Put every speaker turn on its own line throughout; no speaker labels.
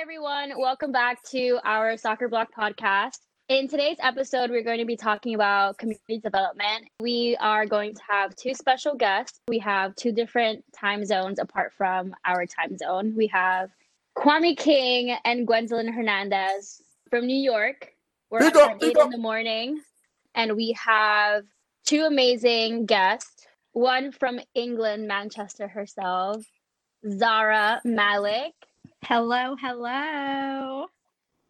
everyone. Welcome back to our Soccer Block podcast. In today's episode, we're going to be talking about community development. We are going to have two special guests. We have two different time zones apart from our time zone. We have Kwame King and Gwendolyn Hernandez from New York. We're
Big
up
up,
at
big
8 in the morning. And we have two amazing guests. One from England, Manchester herself, Zara Malik.
Hello, hello.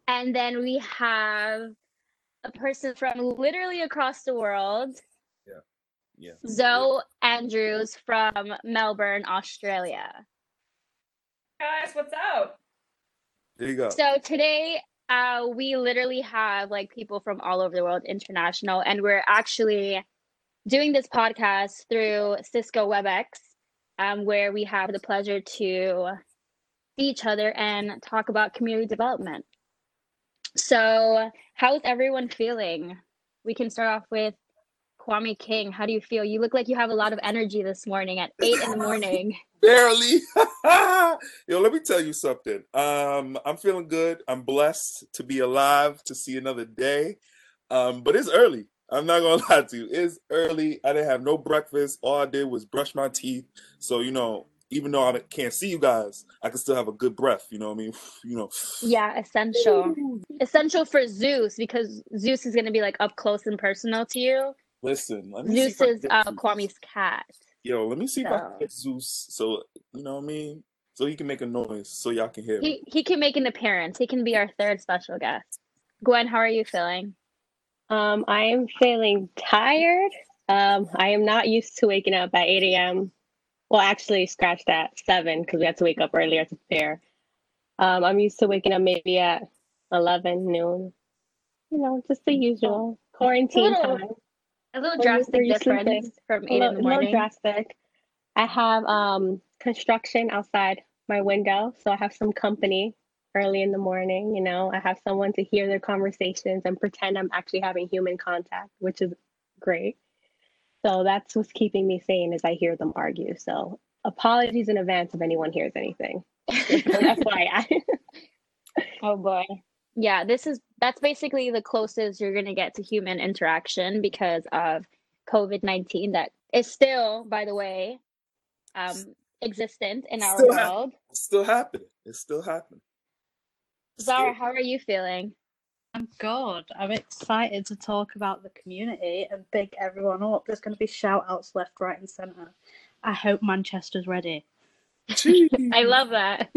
And then we have a person from literally across the world,
Yeah. Yeah.
Zoe Andrews from Melbourne, Australia.
guys, what's up?
There you go.
So today, uh, we literally have like people from all over the world, international, and we're actually doing this podcast through Cisco WebEx, um, where we have the pleasure to see each other and talk about community development. So, how's everyone feeling? We can start off with Kwame King. How do you feel? You look like you have a lot of energy this morning at eight in the morning.
Barely. Yo, let me tell you something. Um, I'm feeling good. I'm blessed to be alive to see another day. Um, but it's early. I'm not gonna lie to you. It's early. I didn't have no breakfast. All I did was brush my teeth. So you know, even though I can't see you guys, I can still have a good breath. You know what I mean? You know.
Yeah, essential. Essential for Zeus because Zeus is going to be like up close and personal to you.
Listen, let me see
Zeus
if
is uh,
Zeus.
Kwame's cat.
Yo, let me see if I
So-
can get Zeus. So you know what I mean? So he can make a noise so y'all can hear me.
He he can make an appearance. He can be our third special guest. Gwen, how are you feeling?
Um, I am feeling tired. Um, I am not used to waking up at 8 a.m. Well, actually, scratch that 7 because we had to wake up earlier to prepare. Um, I'm used to waking up maybe at 11 noon. You know, just the usual quarantine
little
time.
A little drastic difference
sleeping?
from
A
eight
little,
in the
a little drastic. I have um construction outside my window, so I have some company early in the morning. You know, I have someone to hear their conversations and pretend I'm actually having human contact, which is great. So that's what's keeping me sane as I hear them argue. So apologies in advance if anyone hears anything. That's why I.
oh boy. Yeah, this is that's basically the closest you're gonna get to human interaction because of COVID nineteen that is still, by the way, um, existent in our
Still hap-
world.
It's still happening. It's still happening.
Zara, how are you feeling?
I'm good. I'm excited to talk about the community and big everyone up. There's going to be shout outs left, right, and centre. I hope Manchester's ready.
I love that.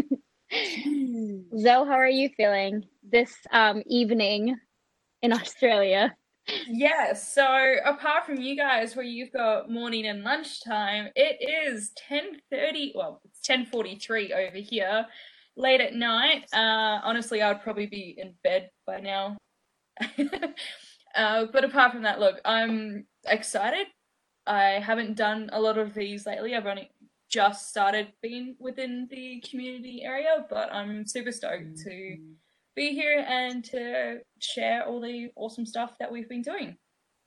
Zoe, how are you feeling this um, evening in Australia?
Yes, so apart from you guys where you've got morning and lunchtime, it is 10:30, well, it's 10:43 over here, late at night. Uh honestly, I'd probably be in bed by now. uh but apart from that, look, I'm excited. I haven't done a lot of these lately. I've only just started being within the community area, but I'm super stoked to be here and to share all the awesome stuff that we've been doing.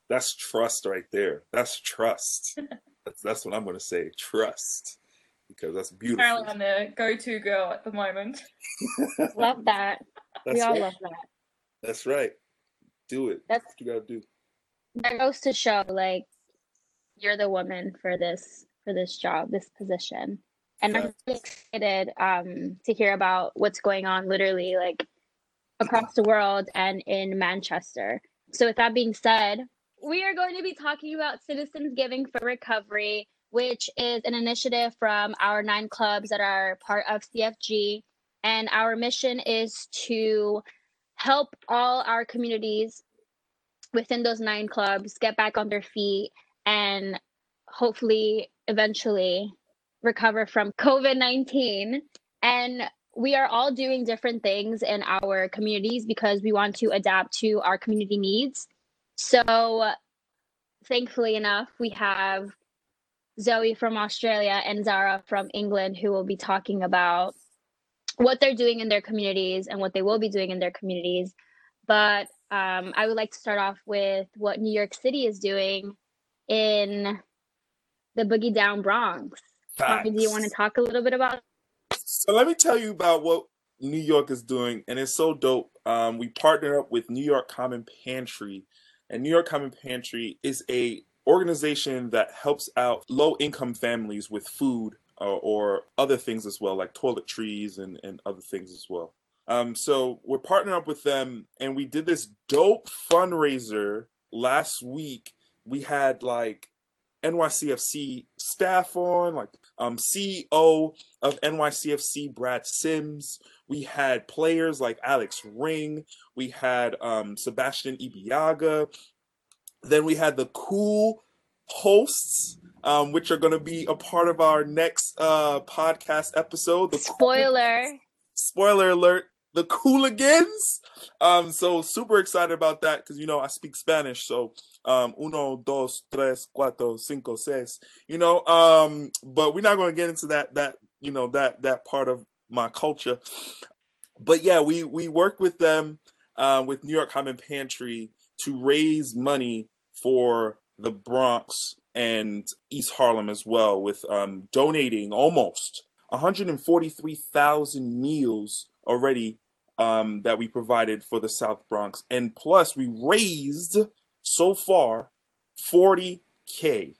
That's trust right there. That's trust. that's that's what I'm gonna say. Trust. Because that's beautiful.
Apparently, I'm the go-to girl at the moment.
Love that. we
That's
all
right.
love that.
That's right. Do it.
That's
That's what you gotta do.
that goes to show like you're the woman for this for this job, this position. And I'm really excited um to hear about what's going on literally like across the world and in Manchester. So with that being said, we are going to be talking about Citizens Giving for Recovery, which is an initiative from our nine clubs that are part of CFG. And our mission is to help all our communities within those nine clubs get back on their feet and hopefully eventually recover from COVID 19. And we are all doing different things in our communities because we want to adapt to our community needs. So, thankfully enough, we have Zoe from Australia and Zara from England who will be talking about what they're doing in their communities and what they will be doing in their communities. But um, I would like to start off with what New York City is doing in the Boogie Down Bronx. Do you want to talk a little bit about?
So let me tell you about what New York is doing, and it's so dope. Um, we partner up with New York Common Pantry, and New York Common Pantry is a organization that helps out low income families with food uh, or other things as well, like toiletries and, and other things as well. Um, so we're partnering up with them, and we did this dope fundraiser last week. We had like NYCFC staff on, like um, CEO of NYCFC, Brad Sims. We had players like Alex Ring. We had um, Sebastien Ibeagha. Then we had the cool hosts, um, which are going to be a part of our next uh, podcast episode. The
spoiler.
Cool, spoiler alert. The Cooligans. Um, so super excited about that because you know I speak Spanish. So um, uno, dos, tres, cuatro, cinco, seis. You know, um, but we're not going to get into that. That you know that that part of my culture. But yeah, we we work with them uh, with New York Common Pantry to raise money for the Bronx and East Harlem as well, with um, donating almost 143,000 meals already um, that we provided for the South Bronx. And plus, we raised so far 40K,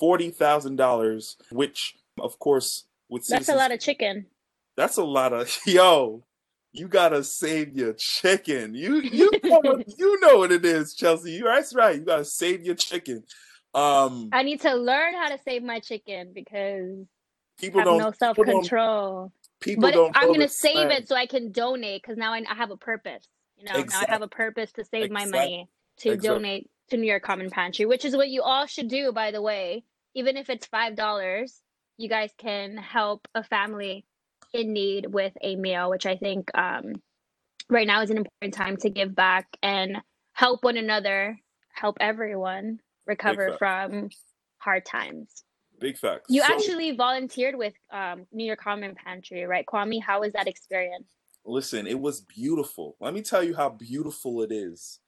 $40,000, which, of course, with
That's a lot of chicken.
That's a lot of, yo, you gotta save your chicken. You you know, you know what it is, Chelsea. You that's right. You gotta save your chicken. Um
I need to learn how to save my chicken because people have don't no self control people but don't. I'm gonna save it so I can donate because now I, I, have a purpose. You know, exactly. now I have a purpose to save exactly. my money to exactly. donate to New York Common Pantry, which is what you all should do, by the way. Even if it's five dollars, you guys can help a family in need with a meal, which I think um, right now is an important time to give back and help one another, help everyone recover from hard times.
Big facts.
You so, actually volunteered with um, New York Common Pantry, right, Kwame? How was that experience?
Listen, it was beautiful. Let me tell you how beautiful it is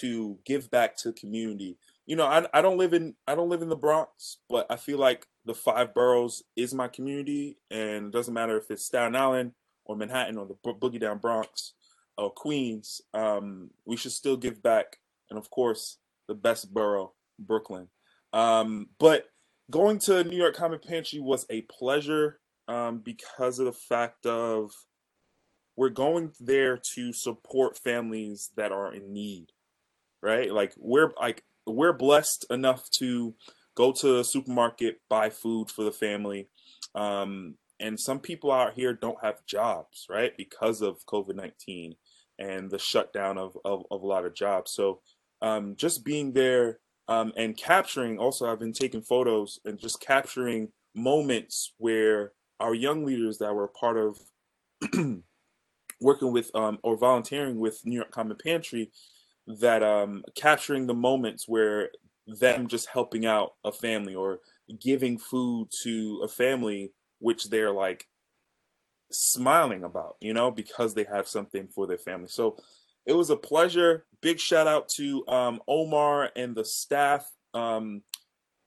to give back to community. You know, I, I don't live in I don't live in the Bronx, but I feel like the five boroughs is my community, and it doesn't matter if it's Staten Island or Manhattan or the Bo- Boogie Down Bronx or Queens. Um, we should still give back, and of course, the best borough, Brooklyn. Um, but going to New York Common Pantry was a pleasure um, because of the fact of we're going there to support families that are in need, right? Like we're like we're blessed enough to go to a supermarket, buy food for the family. Um, and some people out here don't have jobs, right? Because of COVID 19 and the shutdown of, of, of, a lot of jobs. So um, just being there um, and capturing also i've been taking photos and just capturing moments where our young leaders that were part of working with um, or volunteering with new york common pantry that um, capturing the moments where them just helping out a family or giving food to a family which they're like smiling about you know because they have something for their family so it was a pleasure. Big shout out to um, Omar and the staff um,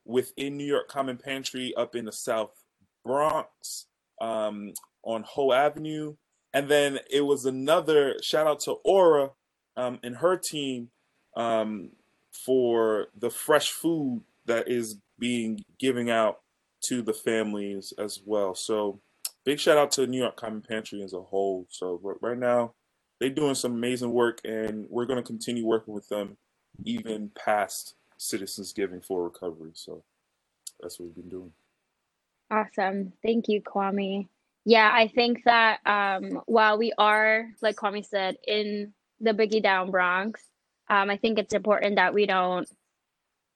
within New York Common Pantry up in the South Bronx um, on Hoe Avenue. And then it was another shout out to Aura um, and her team um, for the fresh food that is being given out to the families as well. So big shout out to New York Common Pantry as a whole. So right now, they're doing some amazing work, and we're going to continue working with them even past Citizens Giving for Recovery. So that's what we've been doing.
Awesome. Thank you, Kwame. Yeah, I think that um, while we are, like Kwame said, in the Boogie Down Bronx, um, I think it's important that we don't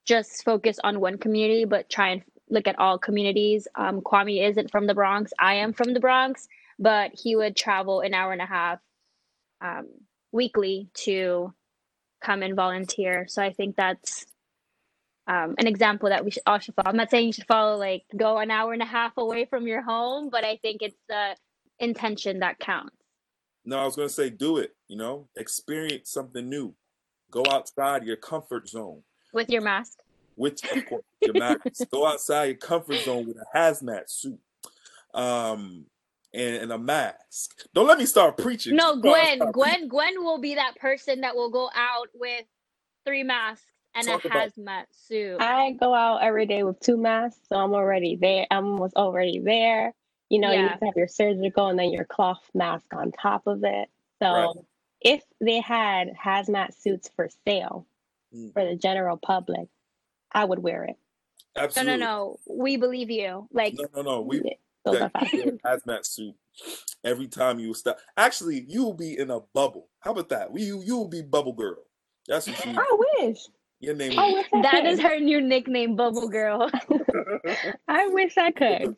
just focus on one community, but try and look at all communities. Um, Kwame isn't from the Bronx. I am from the Bronx, but he would travel an hour and a half um, weekly to come and volunteer. So I think that's um, an example that we should all should follow. I'm not saying you should follow like go an hour and a half away from your home, but I think it's the intention that counts.
No, I was gonna say do it. You know, experience something new. Go outside your comfort zone
with your mask.
With course, your mask. Go outside your comfort zone with a hazmat suit. Um, and, and a mask. Don't let me start preaching.
No,
Start-
Gwen.
start
Gwen. Gwen will be that person that will go out with three masks and
Talk
a
about-
hazmat suit.
I go out every day with two masks, so I'm already there. I'm was already there. You know, you
Yeah.
need to have your surgical and then your cloth mask on top of it. So
Right.
if they had hazmat suits for sale
Mm.
for the general public, I would wear it.
no,
Absolutely.
no, no. no. We believe you. Like,
No, no, no. We
Yeah, Those are
that you
facts.
wear a hazmat suit every time you stop. Actually, you will be in a bubble. How about that? We you you will be bubble girl. That's what you.
I wish.
Your name.
I
is-
wish I
that
could.
is her new nickname, Bubble Girl.
I wish I could.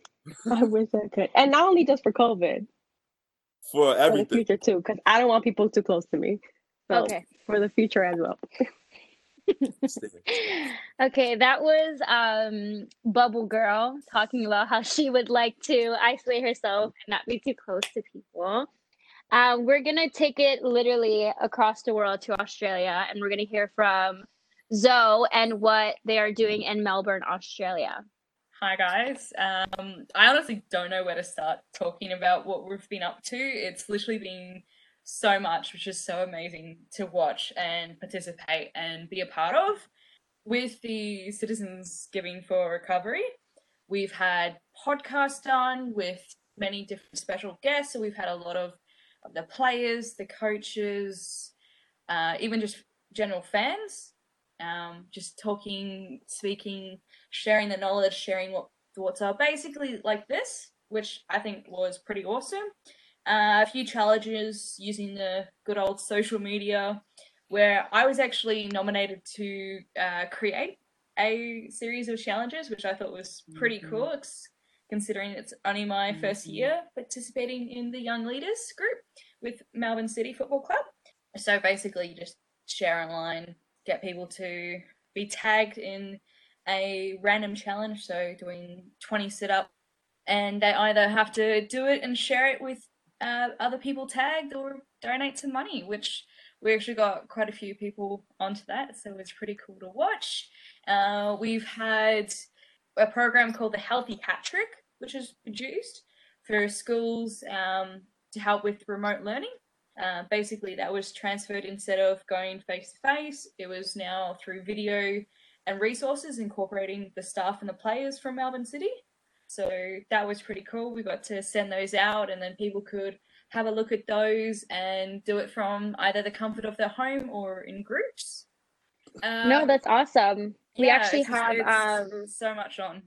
I wish I could. And not only just for COVID,
for everything,
for the future too, because I don't want people too close to me. So
Okay.
for the future as well.
Okay, that was um Bubble Girl talking about how she would like to isolate herself and not be too close to people. Um, we're gonna take it literally across the world to Australia, and we're gonna hear from Zoe and what they are doing in Melbourne, Australia.
Hi guys. Um, I honestly don't know where to start talking about what we've been up to. It's literally been so much, which is so amazing to watch and participate and be a part of. With the Citizens Giving for Recovery, we've had podcasts done with many different special guests. So we've had a lot of, the players, the coaches, uh, even just general fans, um, just talking, speaking, sharing the knowledge, sharing what thoughts are, basically like this, which I think was pretty awesome. Uh, a few challenges using the good old social media, where I was actually nominated to uh, create a series of challenges, which I thought was pretty
Mhm.
cool, considering it's only my first
Mhm.
year participating in the Young Leaders group with Melbourne City Football Club. So basically, you just share online, get people to be tagged in a random challenge, so doing 20 sit up, and they either have to do it and share it with uh, other people tagged or donate some money, which we actually got quite a few people onto that, so it's pretty cool to watch. Uh, we've had a program called the Healthy Hat Trick, which is produced for schools um, to help with remote learning. Uh, basically, that was transferred instead of going face to face, it was now through video and resources incorporating the staff and the players from Melbourne City. So that was pretty cool. We got to send those out, and then people could have a look at those and do it from either the comfort of their home or in groups.
no,
Um,
that's awesome. we
yeah,
actually have um
so much on.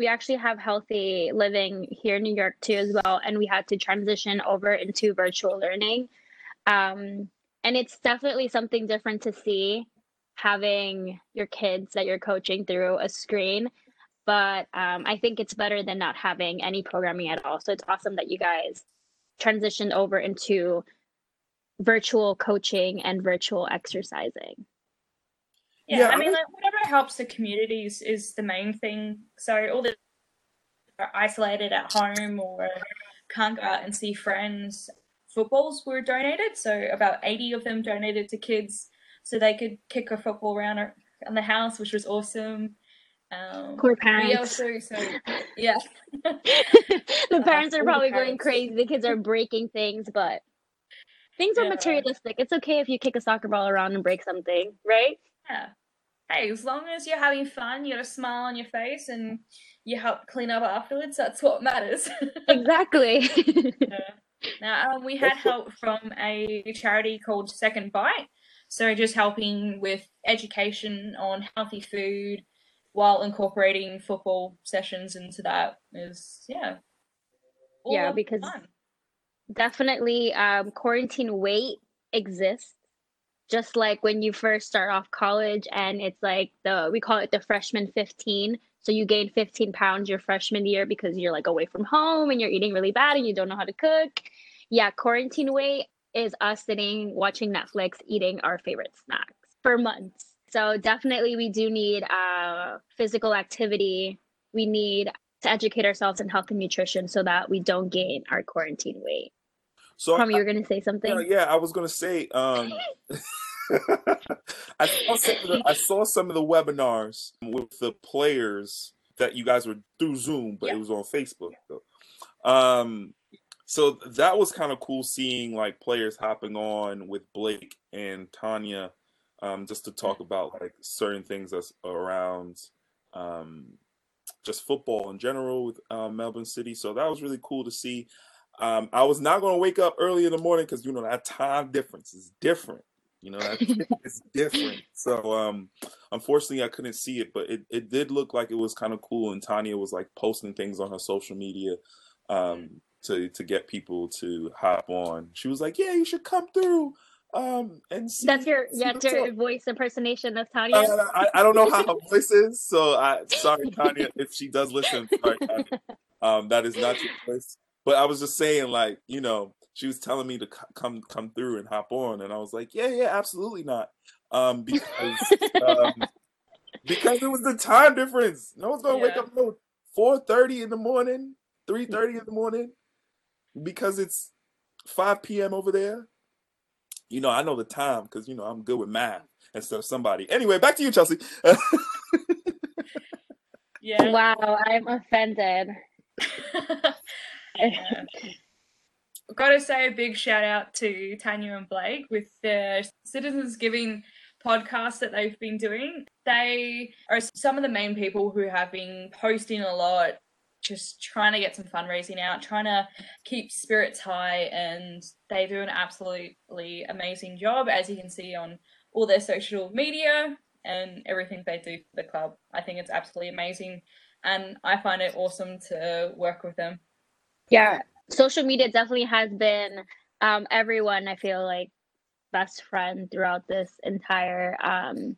We actually have healthy living here in New York too as well, and we had to transition over into virtual learning. Um, and it's definitely something different to see having your kids that you're coaching through a screen. But um, I think it's better than not having any programming at all. So it's awesome that you guys transitioned over into virtual coaching and virtual exercising.
Yeah,
Yeah,
I
I
mean, like, whatever helps the communities is the main thing. So all the are isolated at home or can't go out and see friends. Footballs were donated, so about eighty of them donated to kids, so they could kick a football around ar- in the house, which was awesome. Um,
Poor parents.
also, so yeah,
the parents are probably going crazy. The kids are breaking things, but things are
Yeah.
materialistic. It's okay if you kick a soccer ball around and break something, right?
yeah. Hey, as long as you're having fun, you got a smile on your face, and you help clean up afterwards. That's what matters.
Exactly.
Yeah. Now, um, we had help from a charity called Second Bite. So, just helping with education on healthy food while incorporating football sessions into that is, yeah. all
Yeah, because-
fun.
Definitely, um, quarantine weight exists. Just like when you first start off college, and it's like the we call it the freshman 15. So you gain 15 pounds your freshman year because you're like away from home and you're eating really bad and you don't know how to cook. Yeah, quarantine weight is us sitting watching Netflix eating our favorite snacks for months. So definitely we do need uh, physical activity. We need to educate ourselves in health and nutrition so that we don't gain our quarantine weight.
So
Kwame, you were gonna say something?
Yeah, yeah, I was gonna say. Um, I saw some of the, I saw some of the webinars with the players that you guys were through Zoom, but
Yeah.
it was on Facebook. Though. Um, so that was kind of cool seeing like players hopping on with Blake and Tanya, um, just to talk about like certain things that's around um, just football in general with uh, Melbourne City. So that was really cool to see. Um, I was not going to wake up early in the morning because you know that time difference is different. You know, that it's different. So um unfortunately I couldn't see it, but it, it did look like it was kind of cool and Tanya was like posting things on her social media um to to get people to hop on. She was like, Yeah, you should come through. Um and see,
That's your yeah,
what's
your
up."
voice impersonation of Tanya.
Uh, I, I don't know how her voice is, so I sorry Tanya if she does listen. Sorry, Tanya. Um, that is not your voice. But I was just saying, like you know, she was telling me to c- come come through and hop on, and I was like, yeah, yeah, absolutely not, um, because um, because it was the time difference. No one's gonna wake up no four thirty in the morning, three thirty in the morning, because it's five p.m. over there. You know, I know the time because you know I'm good with math instead of somebody. Anyway, back to you, Chelsea.
Yeah.
Wow, I'm offended.
Got to say a big shout out to Tanya and Blake with the Citizens Giving podcast that they've been doing. They are some of the main people who have been posting a lot, just trying to get some fundraising out, trying to keep spirits high, and they do an absolutely amazing job, as you can see on all their social media and everything they do for the club. I think it's absolutely amazing, and I find it awesome to work with them.
Yeah, social media definitely has been um, everyone. I feel like best friend throughout this entire um,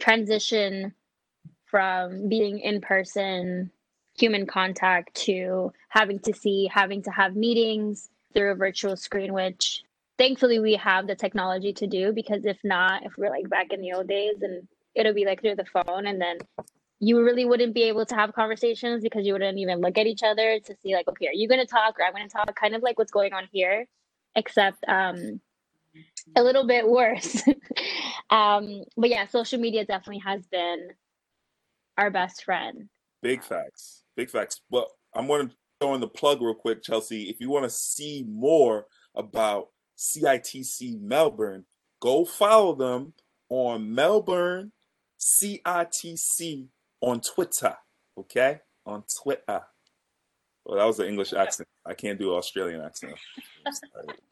transition from being in person, human contact to having to see, having to have meetings through a virtual screen, which thankfully we have the technology to do. Because if not, if we're like back in the old days, and it'll be like through the phone, and then you really wouldn't be able to have conversations because you wouldn't even look at each other to see like okay are you going to talk or i'm going to talk kind of like what's going on here except um a little bit worse um but yeah social media definitely has been our best friend
Big facts. Big facts. Well, I'm going to throw in the plug real quick, Chelsea. If you want to see more about CITC Melbourne, go follow them on Melbourne CITC on Twitter. Okay? On Twitter. Well, that was an English accent. I can't do an Australian accent.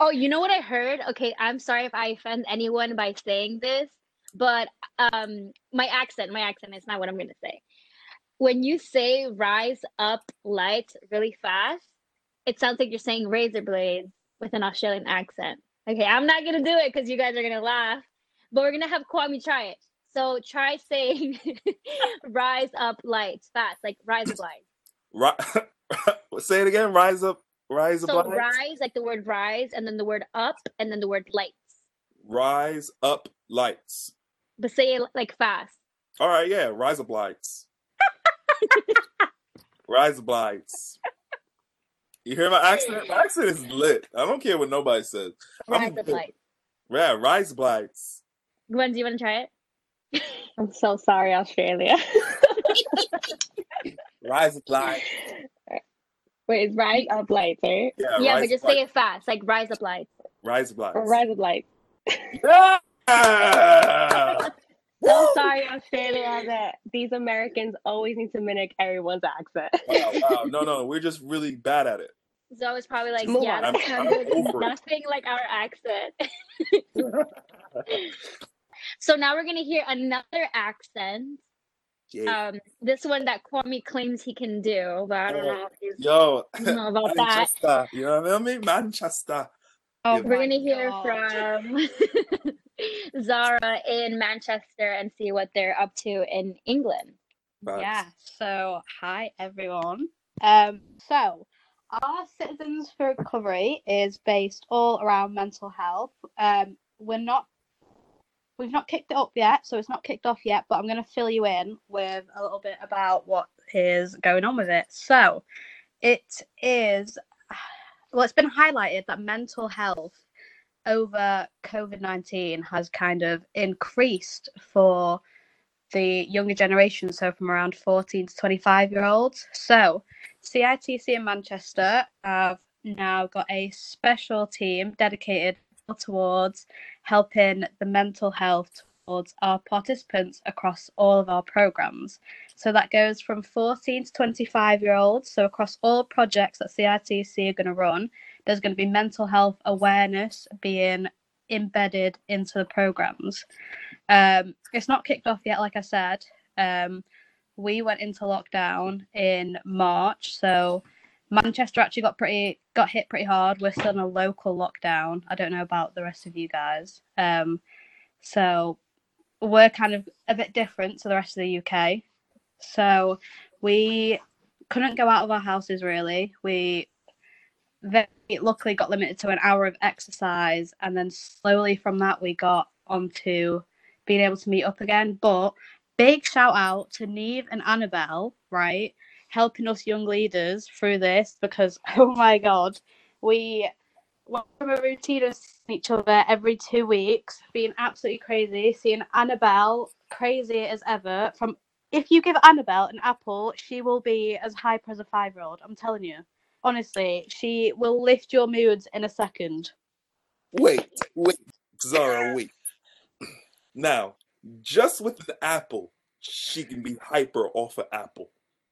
Oh you know what i heard okay i'm sorry if i offend anyone by saying this but um my accent my accent is not what i'm going to say when you say rise up light really fast it sounds like you're saying razor blades with an australian accent okay i'm not going to do it because you guys are going to laugh but we're going to have kwame try it so try saying rise up lights fast like rise up lights
Say it again. Rise up. Rise
so
up.
rise like the word rise and then the word up and then the word lights
Rise up lights.
but say it like fast
All right, yeah. Rise up lights. Rise up lights. You hear my accent? My accent is lit. I don't care what nobody says. I'm
rise up
good.
lights
Yeah, rise up lights.
Gwen, do you want to try it?
I'm so sorry, Australia.
Rise up lights.
Wait, it's rise up lights, right?
Yeah,
yeah, but just say
lights.
it fast, like rise up lights.
Rise up lights.
Or rise up lights.
Yeah!
So sorry, Australia, that these Americans always need to mimic everyone's accent.
wow, wow. No, no, we're just really bad at it.
So it's probably like,
Move
yeah,
I'm- I'm
sounded
over it.
nothing like our accent. so now we're gonna hear another accent.
Yeah.
Um, this one that Kwame claims he can do, but I don't know if he's
Yo,
know about that.
Manchester. You know what I mean? Manchester.
Oh
Yeah.
We're gonna hear
God.
from Zara in Manchester and see what they're up to in England.
Facts.
Yeah. So, hi everyone. Um, so our Citizens for Recovery is based all around mental health. Um, we're not, we've not kicked it up yet, so it's not kicked off yet. But I'm going to fill you in with a little bit about what is going on with it. So, it is, well, it's been highlighted that mental health over COVID 19 has kind of increased for the younger generation, so from around 14 to 25 year olds. So, CITC in Manchester have now got a special team dedicated towards helping the mental health towards our participants across all of our programs. So that goes from 14 to 25 year olds. So across all projects that CITC are going to run, there's going to be mental health awareness being embedded into the programs. Um, it's not kicked off yet, like I said. Um, we went into lockdown in March, so Manchester actually got pretty got hit pretty hard. We're still in a local lockdown. I don't know about the rest of you guys. Um, so we're kind of a bit different to the rest of the UK. So we couldn't go out of our houses really. We very luckily got limited to an hour of exercise, and then slowly from that we got onto being able to meet up again. But big shout out to Neve and Annabelle, right, helping us young leaders through this because oh my god, we went from a routine of seeing each other every two weeks, being absolutely crazy, seeing Annabelle crazy as ever. From if you give Annabelle an apple, she will be as hyper as a five year old. I'm telling you. Honestly, she will lift your moods in a second.
Wait, wait, Zara, wait. Now, just with the apple, she can be hyper off of apple.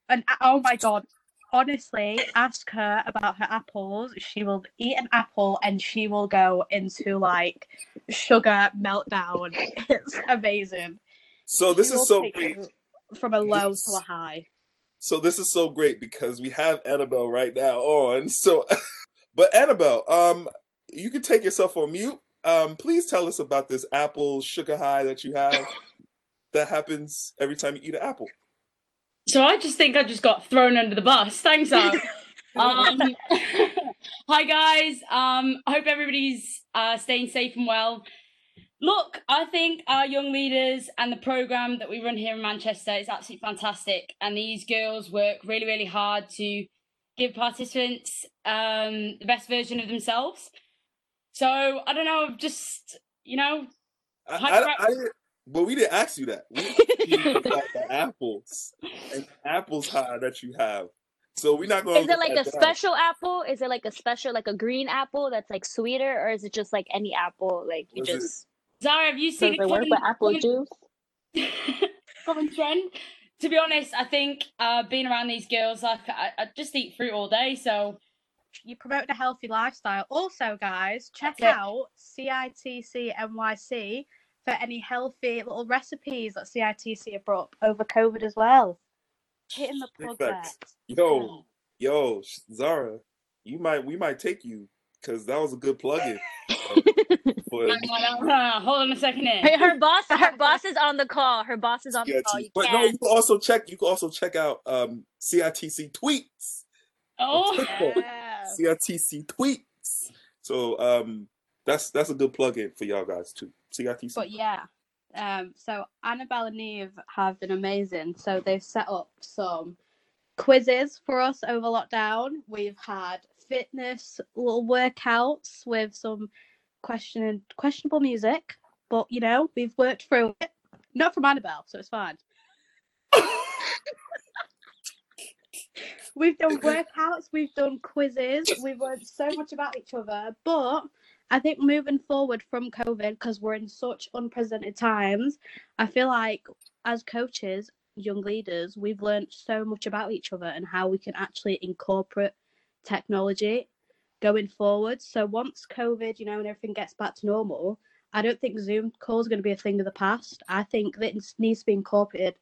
And oh my god, honestly, ask her about her apples. She will eat an apple and she will go into like sugar meltdown. It's amazing.
So this
She
is so great.
From a low
This-
to a high.
So this is so great because we have Annabelle right now on. So, but Annabelle, um, you can take yourself on mute. Um, please tell us about this apple sugar high that you have that happens every time you eat an apple.
So I just think I just got thrown under the bus. Thanks, Al. um, hi guys. Um, I hope everybody's uh, staying safe and well. Look, I think our young leaders and the program that we run here in Manchester is absolutely fantastic, and these girls work really, really hard to give participants um, the best version of themselves. So I don't know, just you know,
I, I, I didn't- but we didn't ask you that. We asked you about the apples and apples high that you have. So we're not going. To.
Is it like a special apple? Is it like a special, like a green apple that's like sweeter, or is it just like any apple? Like you
Was it-
just
Zara, have you
Does
seen
it
the
work with apple
common-
juice?
common trend. To be honest, I think uh, being around these girls, like I, I just eat fruit all day. So
you promote a healthy lifestyle. Also, guys, check
That's
out CITC NYC for any healthy little recipes that CITC have brought up over COVID as well. Hitting the
Big
plug there.
Yo, yo, Zara, you might we might take you because that was a good plug-in. for
hold on a second here.
her, her boss. Her boss is on the call. Her boss is on the call. You
But no, you
can't.
also check. You can also check out um, CITC tweets.
Oh,
Yeah.
CITC tweets. So um, that's that's a good plug-in for y'all guys too.
But yeah, um, so Annabelle and Neve have been amazing. So they've set up some quizzes for us over lockdown. We've had fitness little workouts with some question questionable music, but you know we've worked through it. Not from Annabelle, so it's fine. We've done workouts, we've done quizzes, we've learned so much about each other. But I think moving forward from COVID, because we're in such unprecedented times, I feel like as coaches, young leaders, we've learned so much about each other and how we can actually incorporate technology going forward. So once COVID, you know, and everything gets back to normal, I don't think Zoom calls are going to be a thing of the past. I think that it needs to be incorporated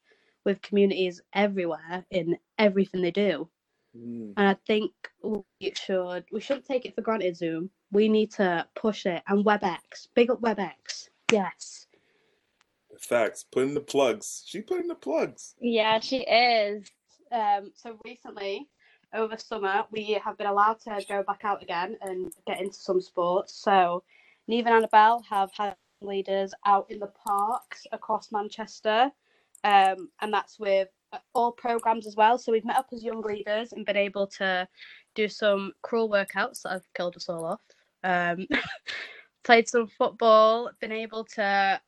with communities everywhere in everything they do.
Mm.
And I think we should we shouldn't take it for granted, Zoom. We need to push it and WebEx. Big up WebEx. Yes.
Facts. Put in the plugs. She put in the plugs.
Yeah, she is.
Um, so recently, over summer, we have been allowed to go back out again and get into some sports. So Neve and Annabelle have had leaders out in the parks across Manchester. Um, and that's with uh, all programs as well. So we've met up as young leaders and been able to do some cruel workouts that have killed us all off. Um, played some football, been able to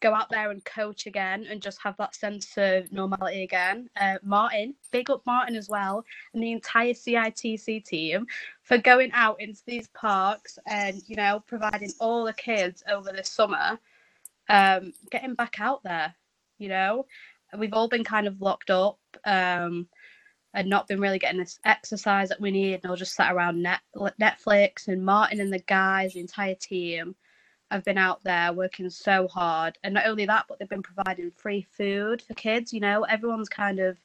go out there and coach again and just have that sense of normality again. Uh, Martin, big up Martin as well, and the entire CITC team for going out into these parks and you know providing all the kids over the summer, um, getting back out there. You know, we've all been kind of locked up. Um, and not been really getting this exercise that we need, and all just sat around net, Netflix. And Martin and the guys, the entire team, have been out there working so hard. And not only that, but they've been providing free food for kids. You know, everyone's kind of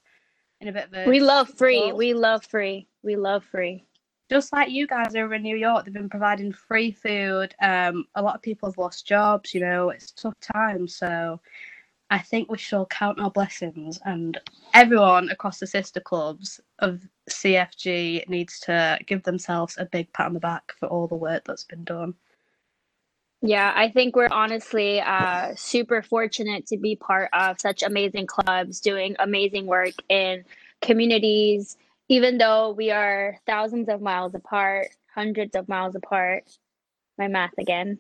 in a bit of a.
We love free. We love free. We love free.
Just like you guys over in New York, they've been providing free food. Um, a lot of people have lost jobs. You know, it's tough times. So I think we should count our blessings, and everyone across the sister clubs of CFG needs to give themselves a big pat on the back for all the work that's been done.
Yeah, I think we're honestly uh, super fortunate to be part of such amazing clubs doing amazing work in communities, even though we are thousands of miles apart, hundreds of miles apart. My math again.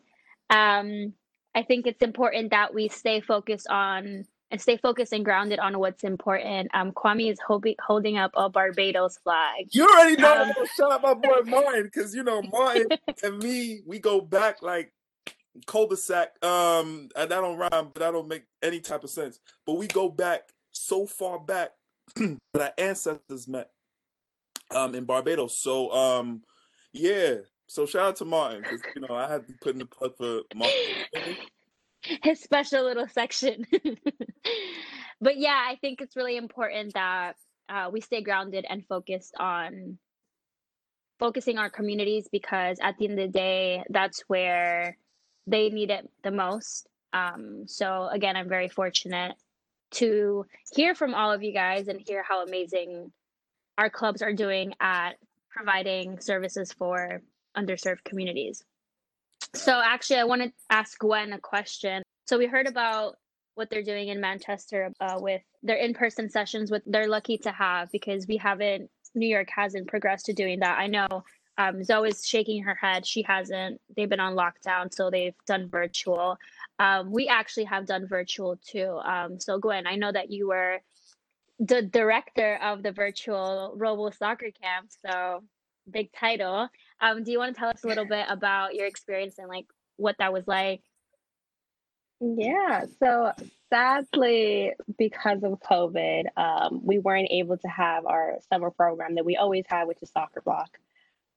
Um, I think it's important that we stay focused on and stay focused and grounded on what's important. Um, Kwame is holding up a Barbados flag.
You already know um, shout out my boy Martin because you know Martin and me, we go back like cul-de-sac. Um, and that don't rhyme, but that don't make any type of sense. But we go back so far back that our ancestors met um in Barbados. So um, yeah. So shout out to Martin because you know I had to put in the plug for Martin.
His special little section. but yeah, I think it's really important that uh, we stay grounded and focused on focusing our communities because at the end of the day, that's where they need it the most. Um, so again, I'm very fortunate to hear from all of you guys and hear how amazing our clubs are doing at providing services for underserved communities. So actually, I want to ask Gwen a question. So we heard about what they're doing in Manchester uh, with their in-person sessions. What they're lucky to have because we haven't. New York hasn't progressed to doing that. I know um, is shaking her head. She hasn't. They've been on lockdown, so they've done virtual. Um, we actually have done virtual too. Um, so Gwen, I know that you were the director of the virtual Robo Soccer Camp. So big title. Um, do you want to tell us a little bit about your experience and like what that was like?
Yeah. So sadly, because of COVID, um, we weren't able to have our summer program that we always had, which is soccer block.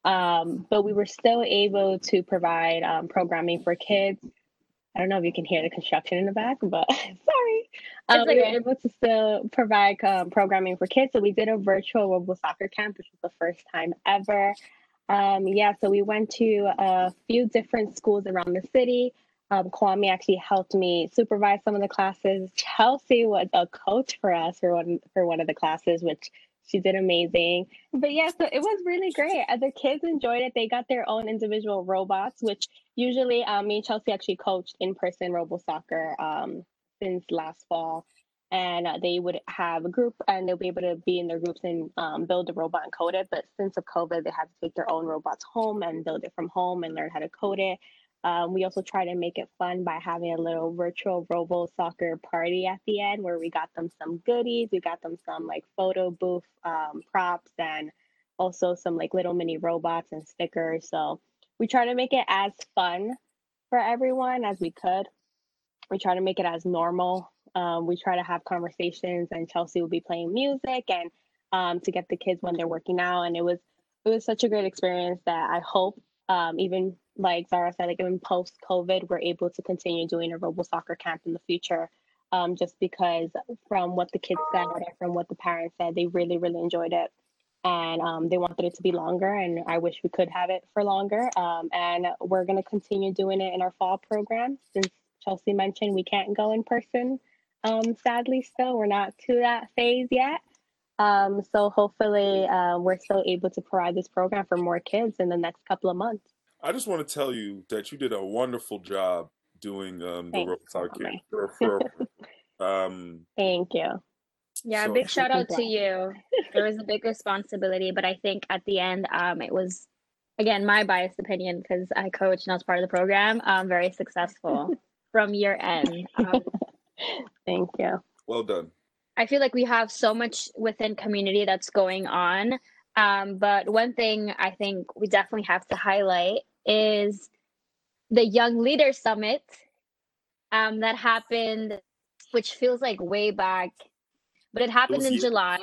Um, but we were still able to provide um, programming for kids. I don't know if you can hear the construction in the back, but sorry. Um, we were able to still provide um, programming for kids. So we did a virtual Robo Soccer Camp, which was the first time ever. Um, yeah, so we went to a few different schools around the city. Um, Kwame actually helped me supervise some of the classes. Chelsea was a coach for us for one for one of the classes, which she did amazing. But yeah, so it was really great. Uh, the kids enjoyed it. They got their own individual robots, which usually um, me and Chelsea actually coached in person robo soccer um, since last fall. And they would have a group and they'll be able to be in their groups and um, build the robot and code it. But since of COVID, they had to take their own robots home and build it from home and learn how to code it. Um, we also try to make it fun by having a little virtual robo soccer party at the end where we got them some goodies. We got them some like photo booth um, props and also some like little mini robots and stickers. So we try to make it as fun for everyone as we could. We try to make it as normal. Um, we try to have conversations, and Chelsea will be playing music and um, to get the kids when they're working out. And it was it was such a great experience that I hope um, even like Zara said, like even post COVID, we're able to continue doing a Robo Soccer camp in the future. Um, just because from what the kids said and from what the parents said, they really, really enjoyed it. And um, they wanted it to be longer, and I wish we could have it for longer. Um, and we're going to continue doing it in our fall program. Since Chelsea mentioned we can't go in person, um, sadly, still, we're not to that phase yet. Um, so hopefully, uh, we're still able to provide this program for more kids in the next couple of months.
I just want to tell you that you did a wonderful job doing um, the Robotalk Camp.
um, Thank you.
Yeah, so, big shout out to you. There was a big responsibility, but I think at the end, um, it was again my biased opinion because I coached and I was part of the program. Um, very successful. from your end. Um,
Thank you.
Well done.
I feel like we have so much within community that's going on. Um, but one thing I think we definitely have to highlight is the Young Leader Summit um, that happened, which feels like way back, but it happened
was
in
year-
July.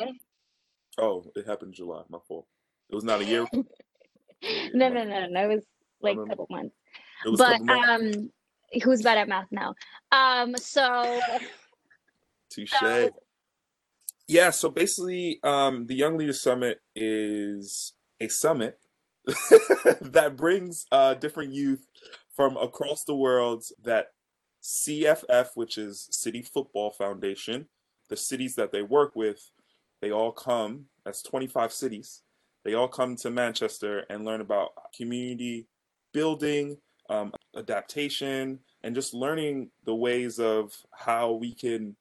Oh, it happened in July. My fault. It was not a year.
No, no, no, no. It was like a couple months.
It was a
But
couple months.
um, who's bad at math now? Um, so
Touche.
so-
Yeah, so basically, um, the Young Leader Summit is a summit that brings uh, different youth from across the world that CFF, which is City Football Foundation, the cities that they work with, they all come, that's 25 cities, they all come to Manchester and learn about community building, um, adaptation, and just learning the ways of how we can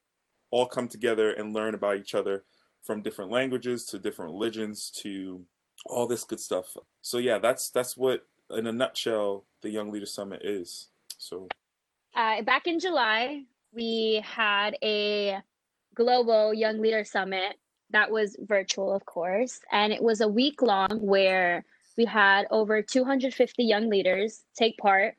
all come together and learn about each other from different languages to different religions to all this good stuff. So yeah, that's that's what in a nutshell the Young Leader Summit is. So
uh, back in July, we had a global Young Leader Summit that was virtual, of course, and it was a week long where we had over 250 young leaders take part,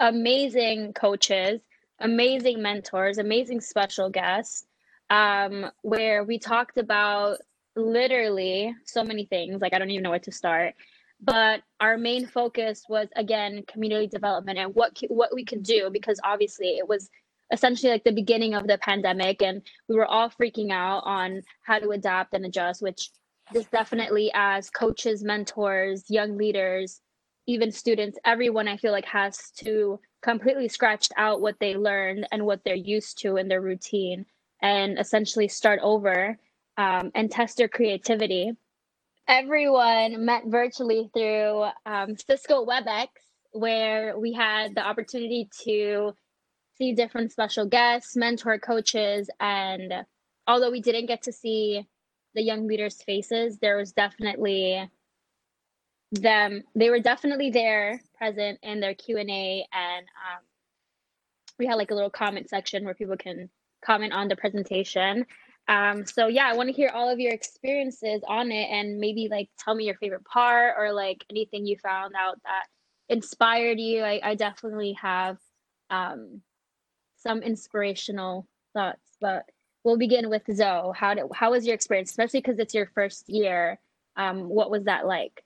amazing coaches, amazing mentors, amazing special guests, um, where we talked about literally so many things. Like, I don't even know where to start. But our main focus was again community development and what what we could do because obviously it was essentially like the beginning of the pandemic and we were all freaking out on how to adapt and adjust which this definitely as coaches mentors young leaders even students everyone i feel like has to completely scratch out what they learned and what they're used to in their routine and essentially start over um, and test their creativity. Everyone met virtually through um, cisco webex where we had the opportunity to see different special guests, mentor coaches, and although we didn't get to see the young leaders' faces, there was definitely them. They were definitely there, present in their Q and A, and um, we had like a little comment section where people can comment on the presentation. Um, so yeah, I want to hear all of your experiences on it, and maybe like tell me your favorite part or like anything you found out that inspired you. I, I definitely have um, some inspirational thoughts, but we'll begin with Zoe. How did how was your experience, especially because it's your first year? Um, what was that like?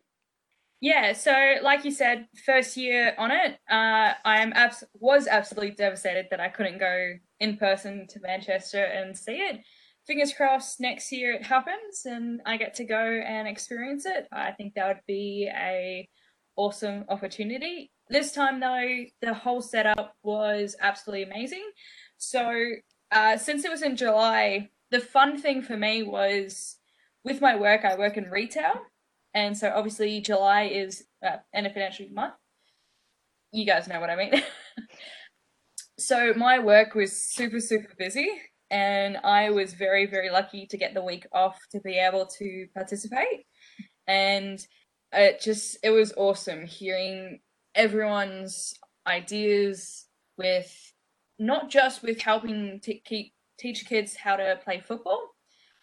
Yeah, so like you said, first year on it, uh, I am abs- was absolutely devastated that I couldn't go in person to Manchester and see it. Fingers crossed, next year it happens and I get to go and experience it. I think that would be a awesome opportunity. This time though, the whole setup was absolutely amazing. So uh, since it was in July, the fun thing for me was with my work. I work in retail. And so obviously July is uh, end of financial month. You guys know what I mean. so my work was super super busy and I was very very lucky to get the week off to be able to participate. And it just it was awesome hearing everyone's ideas with not just with helping to keep teach kids how to play football,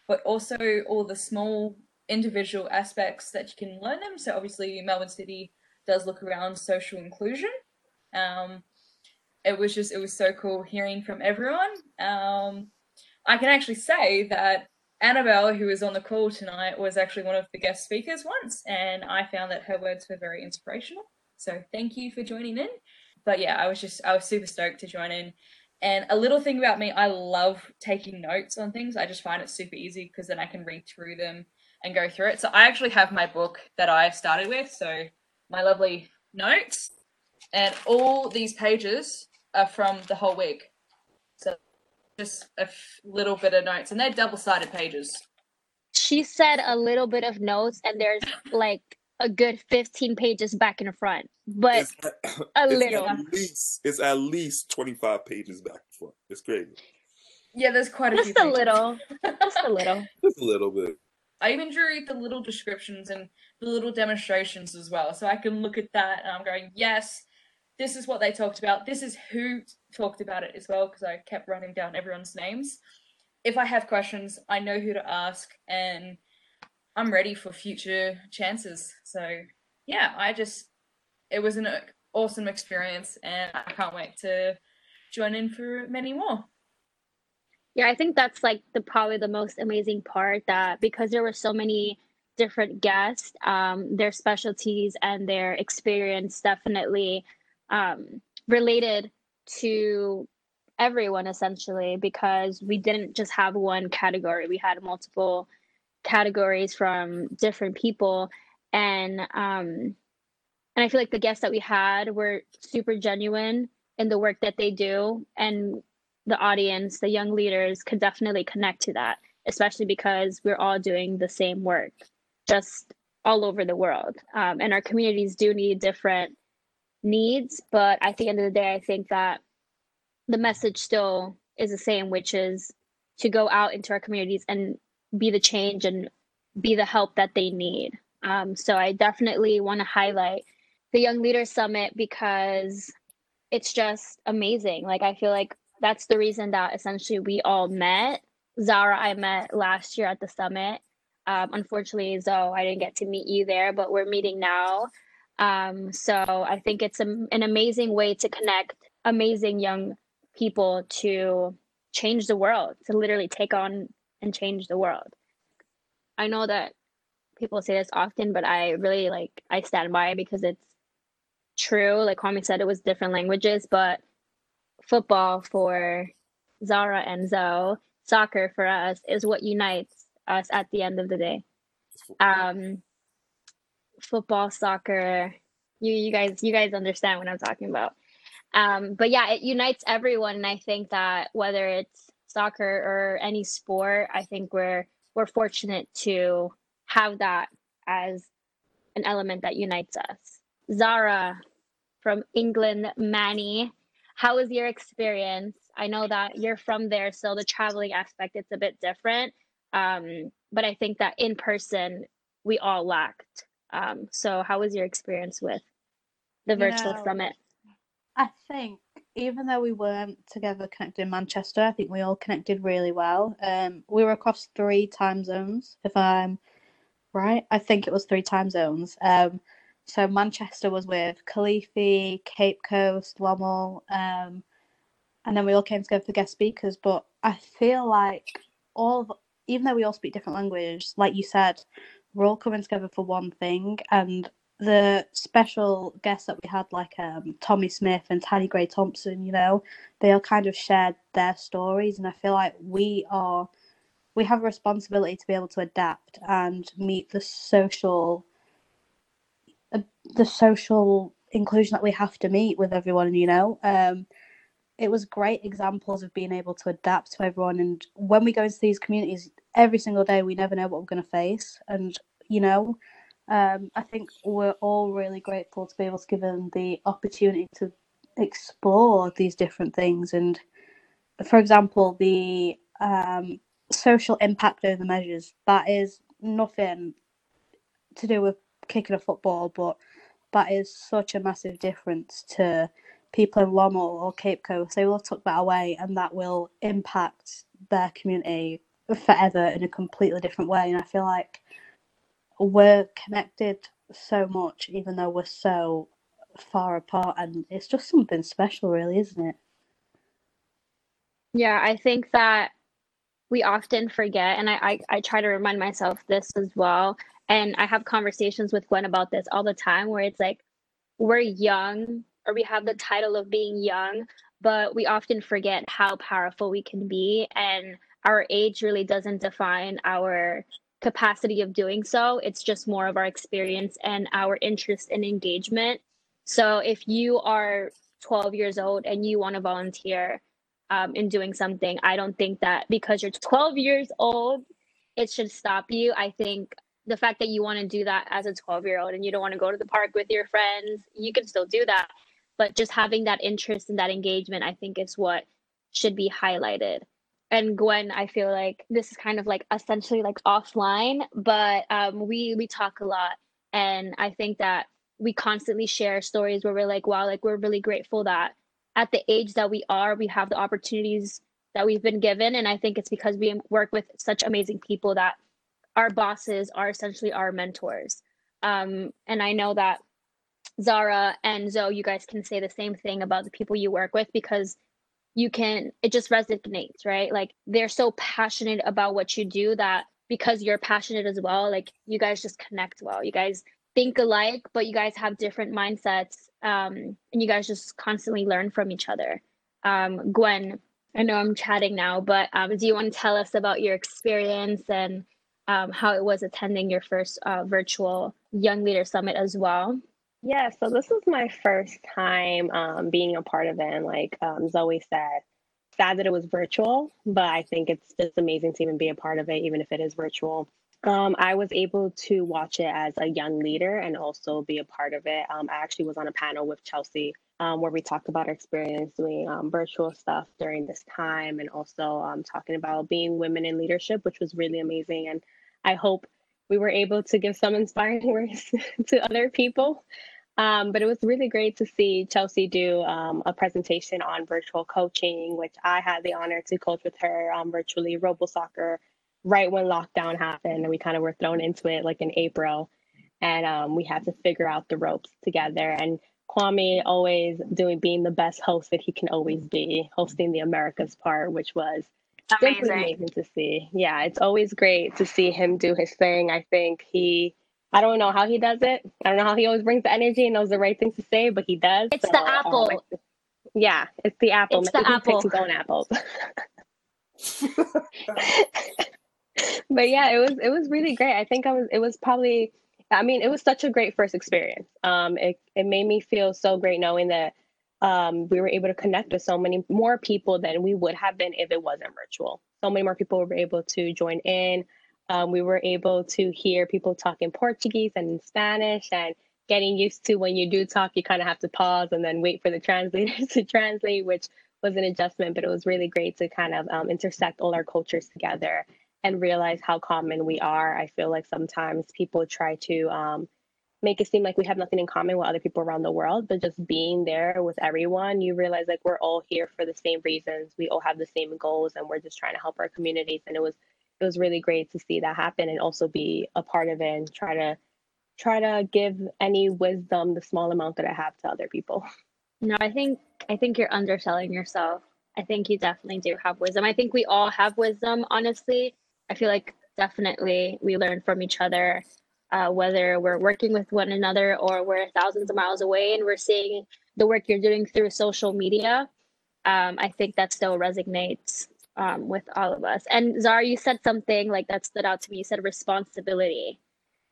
but also all the small individual aspects that you can learn them. So obviously Melbourne City does look around social inclusion. Um, it was just it was so cool hearing from everyone. Um, I can actually say that Annabelle, who was on the call tonight, was actually one of the guest speakers once, and I found that her words were very inspirational. So thank you for joining in. But yeah, I was just I was super stoked to join in. And a little thing about me, I love taking notes on things. I just find it super easy because then I can read through them and go through it. So I actually have my book that I started with. So my lovely notes, and all these pages are from the whole week. So just a f- little bit of notes, and they're double-sided pages.
She said a little bit of notes, and there's like a good 15 pages back and front, but
it's,
a
it's
little.
at least it's at least 25 pages back and forth. It's crazy.
Yeah, there's quite a few.
Just a little. Just a little.
Just a little bit.
I even drew the little descriptions and the little demonstrations as well, so I can look at that and I'm going, yes, this is what they talked about. This is who talked about it as well, because I kept writing down everyone's names. If I have questions, I know who to ask, and I'm ready for future chances. So yeah, I just it was an uh, awesome experience, and I can't wait to join in for many more.
Yeah, I think that's like the probably the most amazing part that because there were so many different guests, um, their specialties and their experience definitely um, related to everyone essentially because we didn't just have one category. We had multiple categories from different people. And um and i feel like the guests that we had were super genuine in the work that they do. And the audience the young leaders could definitely connect to that especially because we're all doing the same work just all over the world. Um, and our communities do need different needs but at the end of the day i think that the message still is the same which is to go out into our communities and be the change and be the help that they need. Um, so i definitely want to highlight the young leaders summit because it's just amazing. Like i feel like that's the reason that essentially we all met zara i met last year at the summit um, unfortunately zoe i didn't get to meet you there but we're meeting now um, so I think it's a, an amazing way to connect amazing young people to change the world, to literally take on and change the world. I know that people say this often, but I really like I stand by it because it's true. Like Kwame said, it was different languages, but football for Zara and Zoe, soccer for us is what unites us at the end of the day. Um, football, soccer. You you guys you guys understand what I'm talking about. Um, but yeah, it unites everyone, and I think that whether it's soccer or any sport, I think we're we're fortunate to have that as an element that unites us. Zara from England, Manny, how was your experience? I know that you're from there, so the traveling aspect it's a bit different. Um, but I think that in person we all lacked um, so, how was your experience with the virtual summit?
I think even though we weren't together connected in Manchester, I think we all connected really well. Um, we were across three time zones, if I'm right. I think it was three time zones. Um, so Manchester was with Kilifi, Cape Coast, Lommel, um, and then we all came together for guest speakers. But I feel like all, of, even though we all speak different languages, like you said, we're all coming together for one thing and the special guests that we had like um, tommy smith and Tanni Grey-Thompson you know they all kind of shared their stories and i feel like we are we have a responsibility to be able to adapt and meet the social the social inclusion that we have to meet with everyone you know? Um, it was great examples of being able to adapt to everyone and when we go into these communities every single day we never know what we're going to face and you know um, i think we're all really grateful to be able to give them the opportunity to explore these different things and for example the um, social impact of the measures. That is nothing to do with kicking a football but that is such a massive difference to people in Lommel or Cape Coast, they will took that away and that will impact their community forever in a completely different way. And I feel like we're connected so much, even though we're so far apart, and it's just something special, really, isn't it?
Yeah, I think that we often forget, and I, I, I try to remind myself this as well. And I have conversations with Gwen about this all the time where it's like, we're young or we have the title of being young, but we often forget how powerful we can be. And our age really doesn't define our capacity of doing so. It's just more of our experience and our interest and engagement. So if you are 12 years old and you want to volunteer um, in doing something, I don't think that because you're 12 years old, it should stop you. I think the fact that you want to do that as a 12 year old and you don't want to go to the park with your friends, you can still do that. But just having that interest and that engagement i think is what should be highlighted. And gwen i feel like this is kind of like essentially like offline but um, we we talk a lot. And i think that we constantly share stories where we're like, wow, like we're really grateful that at the age that we are, we have the opportunities that we've been given. And I think it's because we work with such amazing people that our bosses are essentially our mentors. Um, and I know that Zara and Zoe, you guys can say the same thing about the people you work with because you can, it just resonates, right? Like they're so passionate about what you do that because you're passionate as well, like you guys just connect well. You guys think alike, but you guys have different mindsets um, and you guys just constantly learn from each other. Um, Gwen, I know I'm chatting now, but um, do you want to tell us about your experience and um, how it was attending your first uh, virtual Young Leader Summit as well?
Yeah, so this was my first time um, being a part of it. And like um, Zoe said, sad that it was virtual, but I think it's just amazing to even be a part of it, even if it is virtual. Um, I was able to watch it as a young leader and also be a part of it. Um, I actually was on a panel with Chelsea um, where we talked about our experience doing um, virtual stuff during this time and also um, talking about being women in leadership, which was really amazing. And I hope we were able to give some inspiring words to other people. Um, but it was really great to see Chelsea do um, a presentation on virtual coaching, which I had the honor to coach with her um, virtually, Robo Soccer, right when lockdown happened. And we kind of were thrown into it like in April. And um, we had to figure out the ropes together. And Kwame always doing being the best host that he can always be, hosting the Americas part, which was amazing. simply amazing to see. Yeah, it's always great to see him do his thing. I think he I don't know how he does it. I don't know how he always brings the energy and knows the right things to say, but he does.
It's so, the apple. Um,
yeah, it's the apple.
It's the apple.
His own apples. but yeah, it was it was really great. I think I was it was probably I mean, it was such a great first experience. Um, it it made me feel so great knowing that um, we were able to connect with so many more people than we would have been if it wasn't virtual. So many more people were able to join in. Um, we were able to hear people talking Portuguese and in Spanish and getting used to when you do talk, you kind of have to pause and then wait for the translators to translate, which was an adjustment, but it was really great to kind of um, intersect all our cultures together and realize how common we are. I feel like sometimes people try to um, make it seem like we have nothing in common with other people around the world, but just being there with everyone, you realize like we're all here for the same reasons. We all have the same goals and we're just trying to help our communities. And it was it was really great to see that happen and also be a part of it and try to try to give any wisdom the small amount that I have to other people.
No, I think I think you're underselling yourself. I think you definitely do have wisdom. I think we all have wisdom, honestly. I feel like definitely we learn from each other, uh, whether we're working with one another or we're thousands of miles away and we're seeing the work you're doing through social media. Um, I think that still resonates um, with all of us. And Zara, you said something like that stood out to me. You said responsibility.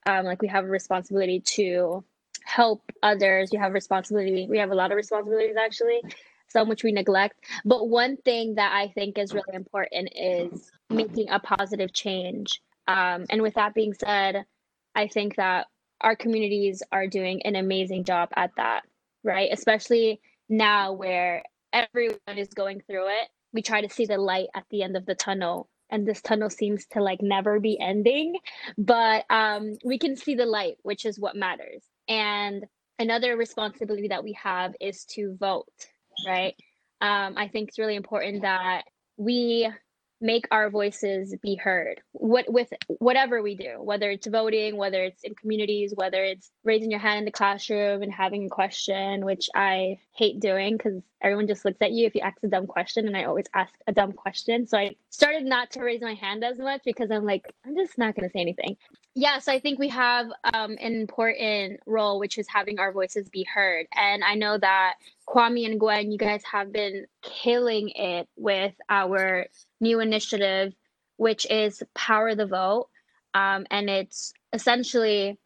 Um, like we have a responsibility to help others. We have responsibility. We have a lot of responsibilities actually, some which we neglect. But one thing that I think is really important is making a positive change. Um, and with that being said, I think that our communities are doing an amazing job at that, right? Especially now where everyone is going through it we try to see the light at the end of the tunnel and this tunnel seems to like never be ending but um we can see the light which is what matters and another responsibility that we have is to vote right um i think it's really important that we make our voices be heard. What with whatever we do whether it's voting whether it's in communities whether it's raising your hand in the classroom and having a question which i hate doing because everyone just looks at you if you ask a dumb question and i always ask a dumb question. So i started not to raise my hand as much because i'm like i'm just not going to say anything. Yeah so i think we have um, an important role which is having our voices be heard. And i know that kwame and gwen you guys have been killing it with our new initiative, which is Power the Vote. Um, and it's essentially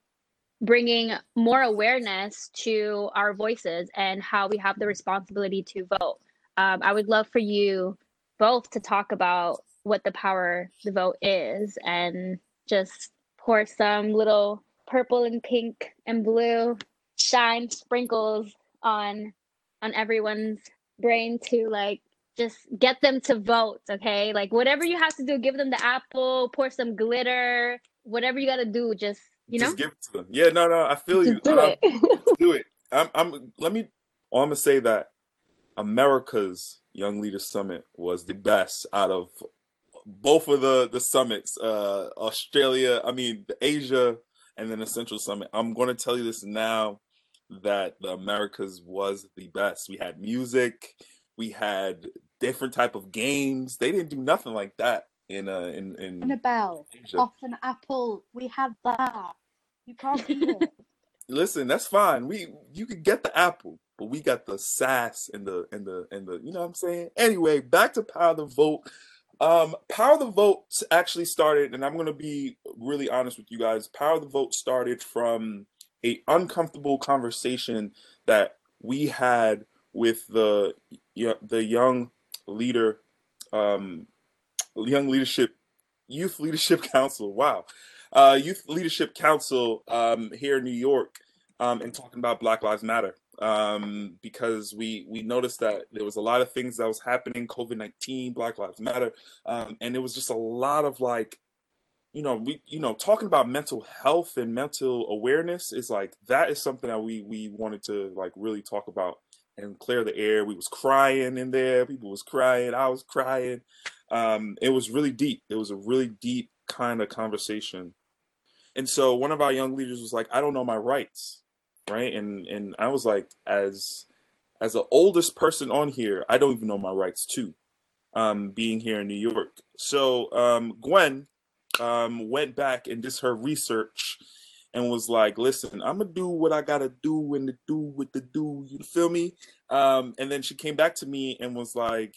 bringing more awareness to our voices and how we have the responsibility to vote. Um, I would love for you both to talk about what the Power the Vote is and just pour some little purple and pink and blue shine sprinkles on on everyone's brain to like just get them to vote okay like whatever you have to do give them the apple pour some glitter whatever you got to do just You know,
just give it to them. Yeah, no, no, I feel you.
Just do
Um,
it.
do it. I'm, I'm. Let me. Well, I'm gonna say that America's Young Leaders Summit was the best out of both of the the summits. Uh, Australia, I mean, the Asia, and then the Central Summit. I'm gonna tell you this now that the Americas was the best. We had music, we had different type of games. They didn't do nothing like that in uh in in
Annabelle,
Asia.
off an apple. We had that. You can't it.
Listen, that's fine. We you could get the apple, but we got the sass and the and the and the you know what I'm saying? Anyway, back to Power the Vote. Um Power the Vote actually started, and I'm gonna be really honest with you guys. Power the Vote started from a uncomfortable conversation that we had with the the young leader um young leadership youth leadership council wow uh youth leadership council um here in new york um and talking about black lives matter um because we we noticed that there was a lot of things that was happening covid-19 black lives matter um and it was just a lot of like you know we you know talking about mental health and mental awareness is like that is something that we we wanted to like really talk about and clear the air. We was crying in there. People was crying. I was crying. Um it was really deep. It was a really deep kind of conversation and so one of our young leaders was like i don't know my rights right and and i was like as as the oldest person on here i don't even know my rights too um being here in new york so um gwen um, went back and did her research and was like, "Listen, I'm gonna do what I gotta do and to do with the do." You feel me? Um, and then she came back to me and was like,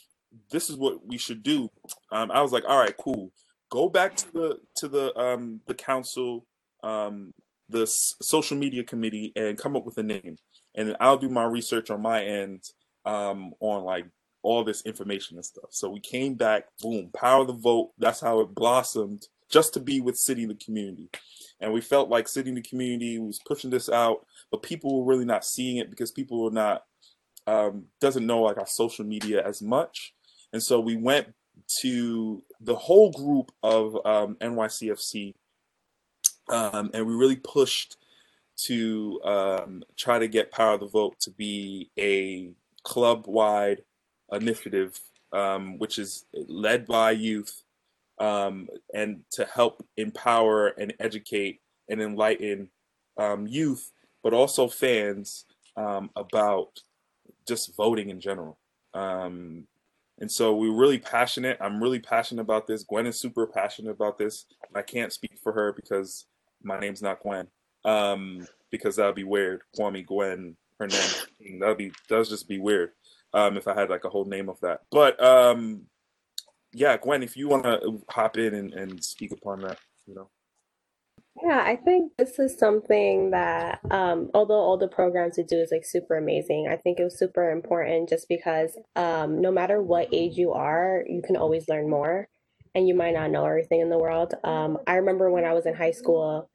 "This is what we should do." Um, I was like, "All right, cool. Go back to the to the um, the council, um, the s- social media committee, and come up with a name, and I'll do my research on my end um, on like." all this information and stuff. So we came back, boom, power of the vote. That's how it blossomed just to be with City in the Community. And we felt like City in the Community was pushing this out, but people were really not seeing it because people were not, um, doesn't know like our social media as much. And so we went to the whole group of um, NYCFC um, and we really pushed to um, try to get Power of the Vote to be a club wide initiative, um, which is led by youth um, and to help empower and educate and enlighten um, youth, but also fans about just voting in general. Um, and so we're really passionate. I'm really passionate about this. Gwen is super passionate about this. I can't speak for her because my name's not Gwen. Um, because that would be weird. Kwame Gwen Hernandez. That would be that would just be weird. Um, if I had like a whole name of that. But um, yeah, Gwen, if you want to hop in and, and speak upon that, you know.
Yeah, I think this is something that, um, although all the programs we do is like super amazing, I think it was super important just because um, no matter what age you are, you can always learn more and you might not know everything in the world. Um, I remember when I was in high school,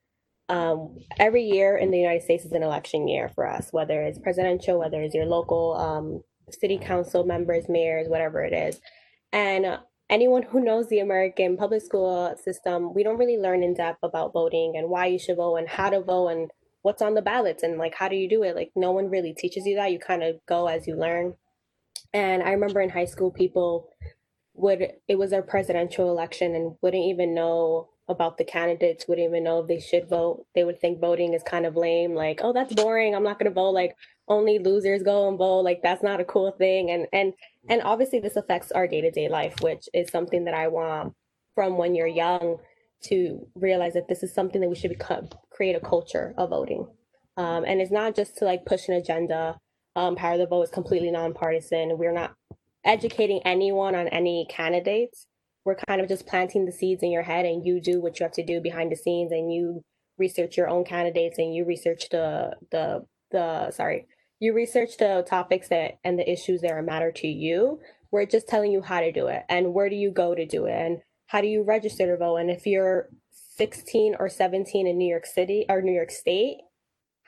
um, every year in the United States is an election year for us, whether it's presidential, whether it's your local um, city council members, mayors, whatever it is. And anyone who knows the American public school system, we don't really learn in depth about voting and why you should vote and how to vote and what's on the ballots and like how do you do it. Like no one really teaches you that. You kind of go as you learn. And I remember in high school, people would it was a presidential election and wouldn't even know about the candidates, wouldn't even know if they should vote. They would think voting is kind of lame, like, oh, that's boring. I'm not gonna vote. Like only losers go and vote. Like that's not a cool thing. And and and obviously this affects our day-to-day life, which is something that I want from when you're young to realize that this is something that we should become create a culture of voting. Um, and it's not just to like push an agenda. Um, Power of the Vote is completely nonpartisan. We're not educating anyone on any candidates. We're kind of just planting the seeds in your head, and you do what you have to do behind the scenes, and you research your own candidates, and you research the the the sorry, you research the topics that and the issues that matter to you. We're just telling you how to do it, and where do you go to do it, and how do you register to vote, and if you're 16 or 17 in New York City or New York State,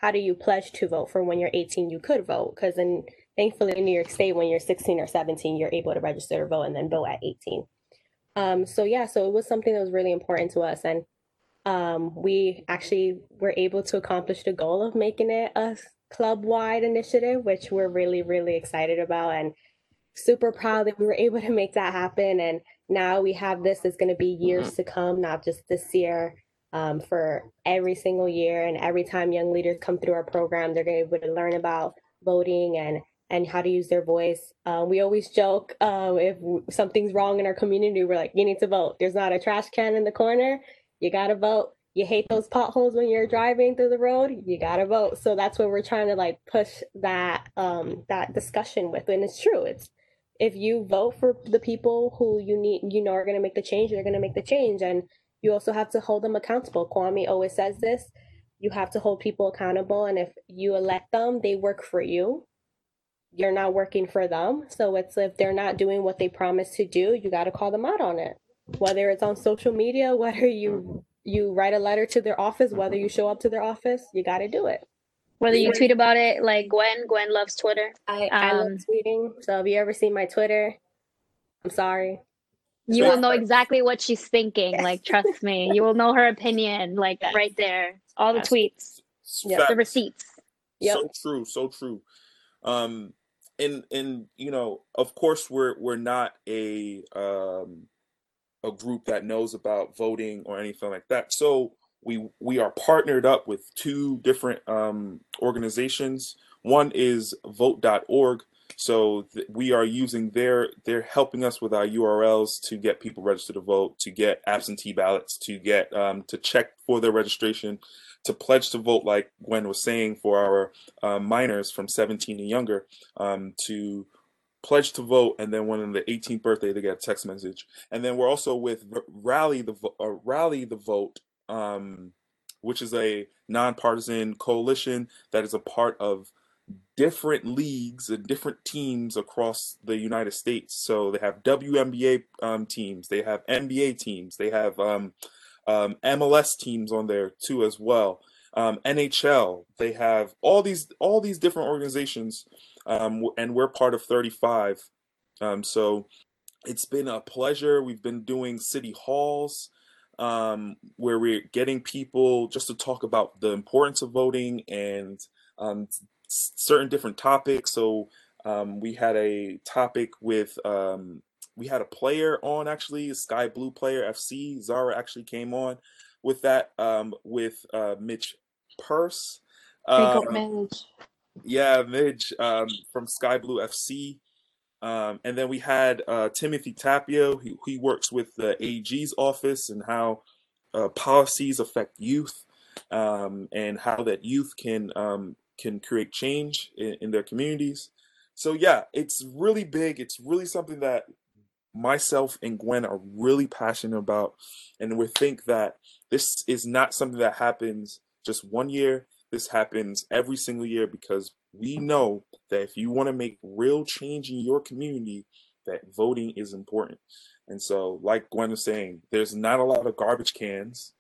how do you pledge to vote for when you're 18 you could vote because in thankfully in new york state when you're 16 or 17 you're able to register to vote and then vote at 18 um, so yeah so it was something that was really important to us and um, we actually were able to accomplish the goal of making it a club wide initiative, which we're really, really excited about and super proud that we were able to make that happen. And now we have this, it's going to be years to come, not just this year. Um, for every single year, and every time young leaders come through our program, they're going to be able to learn about voting and and how to use their voice. Uh, we always joke uh, if something's wrong in our community, we're like, you need to vote. There's not a trash can in the corner. You got to vote. You hate those potholes when you're driving through the road. You got to vote. So that's what we're trying to like push that um, that discussion with. And it's true. It's if you vote for the people who you need, you know, are going to make the change. They're going to make the change, and you also have to hold them accountable. Kwame always says this. You have to hold people accountable, and if you elect them, they work for you you're not working for them. So it's if they're not doing what they promised to do, you got to call them out on it. Whether it's on social media, whether you you write a letter to their office, whether you show up to their office, you got to do it.
Whether you tweet about it, like Gwen, Gwen loves Twitter.
I, I love
Um,
tweeting. So if you ever seen my Twitter, I'm sorry.
You will know exactly what she's thinking. Like, trust me, you will know her opinion. Like
Yes.
right there, all the
Yes.
tweets,
Yeah,
the receipts.
Yep.
So true, so true. Um, and and you know, of course, we're we're not a um a group that knows about voting or anything like that. So we we are partnered up with two different um organizations. One is vote.org. So th- we are using their they're helping us with our URLs to get people registered to vote, to get absentee ballots, to get um, to check for their registration, to pledge to vote, like Gwen was saying, for our uh, minors from 17 and younger, um, to pledge to vote, and then when on the 18th birthday they get a text message. And then we're also with Rally the uh, Rally the Vote, um, which is a nonpartisan coalition that is a part of different leagues and different teams across the United States. So they have WNBA um, teams, they have NBA teams, they have um, um, MLS teams on there too as well. Um, NHL, they have all these all these different organizations, um, and we're part of 35. Um, so it's been a pleasure. We've been doing city halls um, where we're getting people just to talk about the importance of voting and um, certain different topics. So we had a topic with um, we had a player on actually, a Sky Blue player FC. Zara actually came on with that um, with uh, Midge Purce. Um, yeah, Midge um, from Sky Blue FC. Um, and then we had uh, Timothy Tapio. He, he works with the AG's office and how uh, policies affect youth um, and how that youth can um, can create change in, in their communities. So yeah, it's really big. It's really something that myself and Gwen are really passionate about, and we think that this is not something that happens just one year. This happens every single year because we know that if you want to make real change in your community, that voting is important. And so, like Gwen was saying, there's not a lot of garbage cans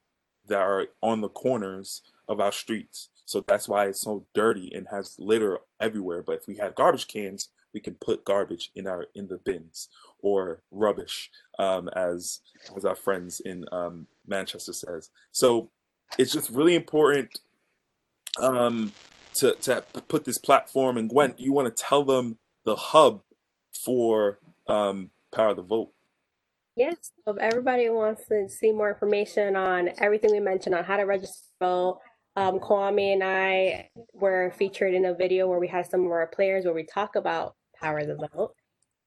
that are on the corners of our streets. So that's why it's so dirty and has litter everywhere. But if we had garbage cans, we can put garbage in our in the bins or rubbish, um, as as our friends in um, Manchester says. So it's just really important um, to to put this platform. And Gwen, you want to tell them the hub for um, Power of the Vote?
Yes. If everybody wants to see more information on everything we mentioned on how to register vote, um, Kwame and I were featured in a video where we had some of our players where we talk about Power the Vote.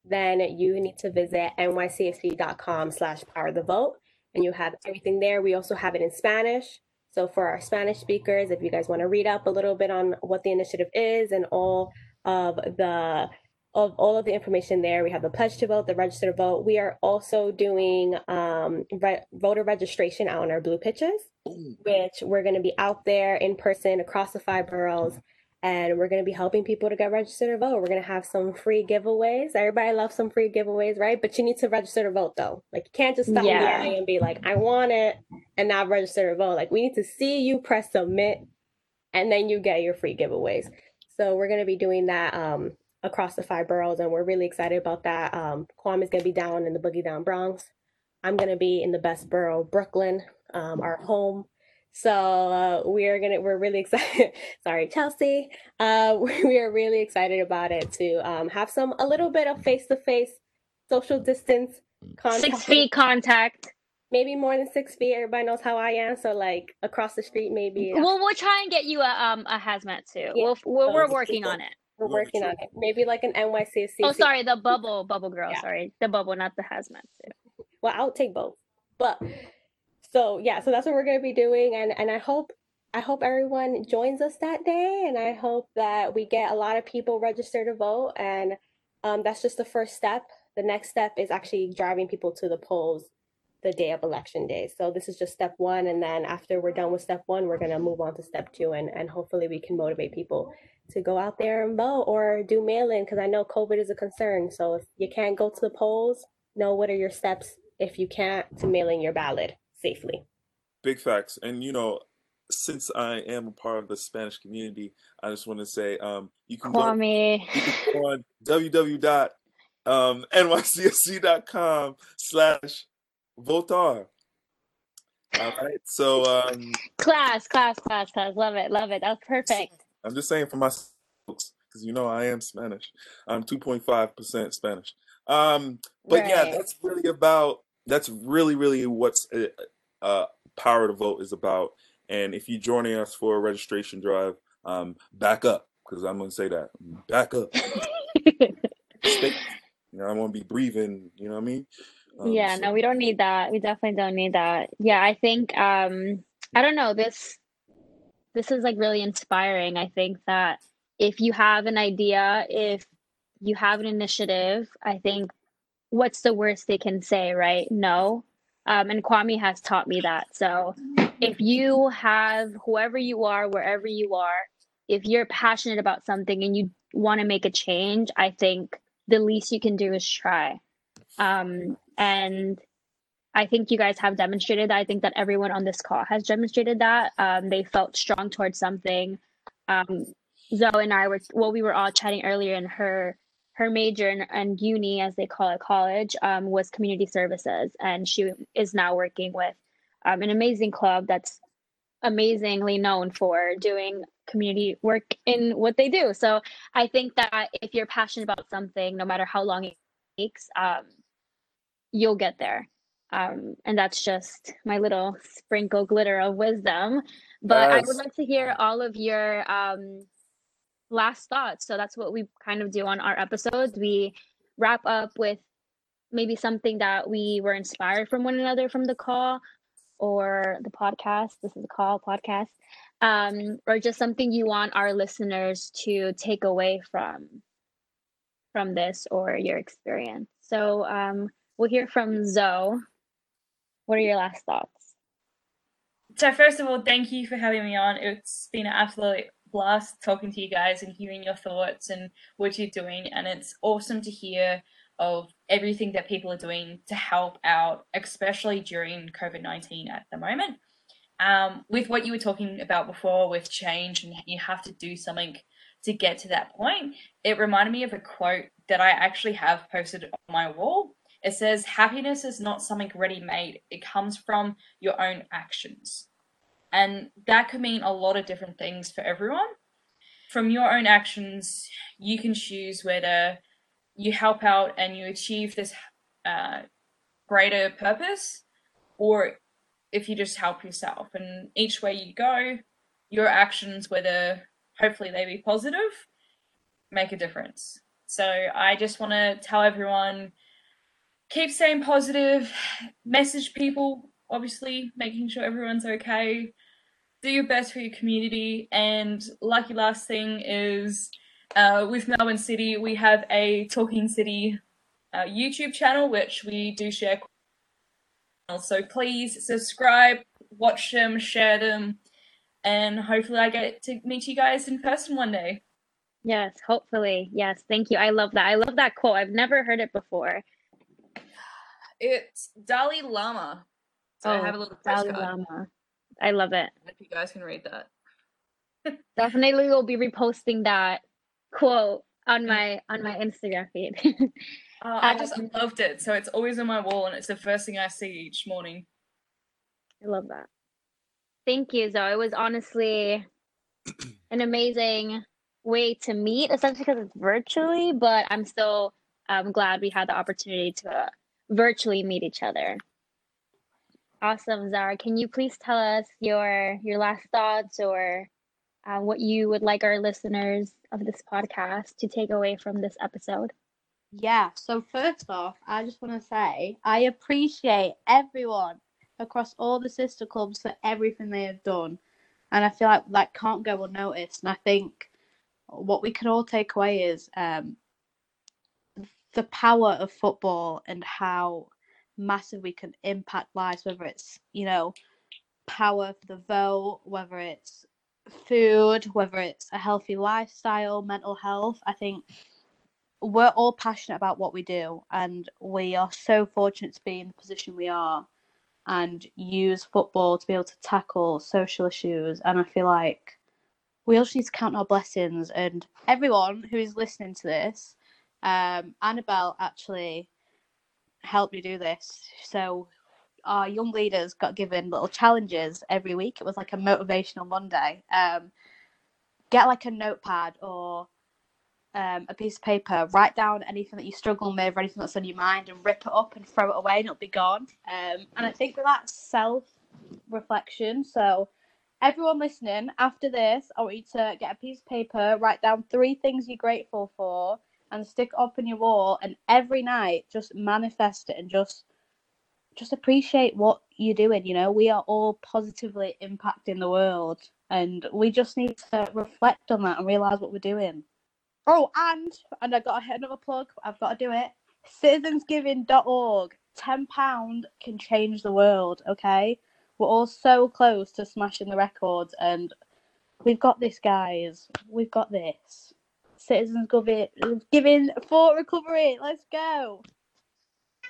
Then you need to visit nycfc.com slash power the vote and you have everything there. We also have it in Spanish. So for our Spanish speakers, if you guys want to read up a little bit on what the initiative is and all of the of all of the information there. We have the pledge to vote, the register to vote. We are also doing um, re- voter registration out on our blue pitches, which we're going to be out there in person across the five boroughs. And we're going to be helping people to get registered to vote. We're going to have some free giveaways. Everybody loves some free giveaways, right? But you need to register to vote, though. Like, you can't just stop
Yeah.
yeah. and be like, I want it, and not register to vote. Like, we need to see you press submit, and then you get your free giveaways. So we're going to be doing that um, across the five boroughs, and we're really excited about that. Um, Kwame is going to be down in the Boogie Down Bronx I'm gonna be in the best borough, Brooklyn, um, our home. So uh, we are gonna we're really excited. Sorry, Chelsea. Uh, we are really excited about it to um, have some a little bit of face to face social distance contact.
Six feet contact.
maybe more than six feet. Everybody knows how I am, so like across the street, maybe.
Well, we'll try and get you a um a hazmat too.
Yeah.
We'll, we're, we're working on it.
we're working on it. Maybe like an NYCFC.
Oh, sorry, the bubble bubble girl.
Yeah.
Sorry, the bubble, not the hazmat suit.
Well, I'll take both. But so yeah, so that's what we're gonna be doing, and and I hope I hope everyone joins us that day, and I hope that we get a lot of people registered to vote, and um, that's just the first step. The next step is actually driving people to the polls the day of election day. So this is just step one, and then after we're done with step one, we're gonna move on to step two, and and hopefully we can motivate people to go out there and vote or do mail-in because I know COVID is a concern. So if you can't go to the polls, know what are your steps if you can't to mail in your ballot safely.
Big facts. And you know, since I am a part of the Spanish community, I just want to say um you can go
Kwame.
you can go on www.nycfc.com slash votar. All right. So um
Class, class, class, class. Love it, love it. That's perfect.
I'm just saying for my folks, because you know I am Spanish. I'm 2.5% Spanish. Um, but yeah, that's really about that's really, really what's uh, Power to Vote is about. And if you're joining us for a registration drive, um, back up because I'm gonna say that back up. Stay, you know, I want to be breathing. You know what I mean? Um,
yeah,
so-
no, we don't need that. We definitely don't need that. Yeah, I think um I don't know, this this is like really inspiring. I think that if you have an idea, if you have an initiative, I think what's the worst they can say, right? No. Um, and Kwame has taught me that. So if you have whoever you are, wherever you are, if you're passionate about something and you want to make a change, I think the least you can do is try. Um, and I think you guys have demonstrated that. I think that everyone on this call has demonstrated that. Um, they felt strong towards something. Um, Zoe and I were well, we were all chatting earlier, and her her major and, and uni, as they call it, college, um, was community services, and she is now working with um, an amazing club that's amazingly known for doing community work in what they do. So I think that if you're passionate about something, no matter how long it takes, um, you'll get there. Um, and that's just my little sprinkle glitter of wisdom. But I would
Yes.
like to hear all of your um, last thoughts. So that's what we kind of do on our episodes. We wrap up with maybe something that we were inspired from one another from the call or the podcast. This is a call podcast. Um, or just something you want our listeners to take away from from this or your experience. So um, we'll hear from Zoe. What are your last thoughts?
So first of all, thank you for having me on. It's been an absolute blast talking to you guys and hearing your thoughts and what you're doing. And it's awesome to hear of everything that people are doing to help out, especially during COVID 19 at the moment. Um, with what you were talking about before with change and you have to do something to get to that point, it reminded me of a quote that I actually have posted on my wall. It says, Happiness is not something ready made, it comes from your own actions. And that could mean a lot of different things for everyone. From your own actions, you can choose whether you help out and you achieve this uh, greater purpose, or if you just help yourself. And each way you go, your actions, whether hopefully they be positive, make a difference. So I just want to tell everyone keep staying positive, message people, obviously, making sure everyone's okay. Do your best for your community. And lucky last thing is uh, with Melbourne City, we have a Talking City uh, YouTube channel, which we do share. So please subscribe, watch them, share them, and hopefully I get to meet you guys in person one day.
Yes, hopefully. Yes, thank you. I love that. I love that quote. I've never heard it before.
It's Dalai Lama. So I
Oh,
have a little
Dalai. Lama. I love it.
If you guys can read that.
Definitely will be reposting that quote on my on my Instagram feed.
Uh, I just loved it. So it's always on my wall, and it's the first thing I see each morning.
I love that. Thank you, Zoe. It was honestly an amazing way to meet, especially because it's virtually, but I'm still um, glad we had the opportunity to uh, virtually meet each other. Awesome, Zara. Can you please tell us your your last thoughts or uh, what you would like our listeners of this podcast to take away from this episode?
Yeah, so first off, I just want to say I appreciate everyone across all the sister clubs for everything they have done. And I feel like that can't go unnoticed. And I think what we can all take away is um, the power of football and how massive we can impact lives, whether it's, you know, power for the vote, whether it's food, whether it's a healthy lifestyle, mental health. I think we're all passionate about what we do, and we are so fortunate to be in the position we are and use football to be able to tackle social issues. And I feel like we all need to count our blessings. And everyone who is listening to this, um, Annabelle actually helped me do this. So our young leaders got given little challenges every week. It was like a motivational Monday. Um, get like a notepad or um, a piece of paper, write down anything that you struggle with, or anything that's on your mind, and rip it up and throw it away, and it'll be gone. Um, and I think that that's self reflection. So, everyone listening, after this, I want you to get a piece of paper, write down three things you're grateful for, and stick it up on your wall. And every night, just manifest it and just just appreciate what you're doing. You know, we are all positively impacting the world, and we just need to reflect on that and realize what we're doing. Oh, and and I got to hit another plug. I've got to do it. Citizensgiving.org. Ten pound can change the world. Okay, we're all so close to smashing the records, and we've got this, guys. We've got this. Citizens giving for recovery. Let's go.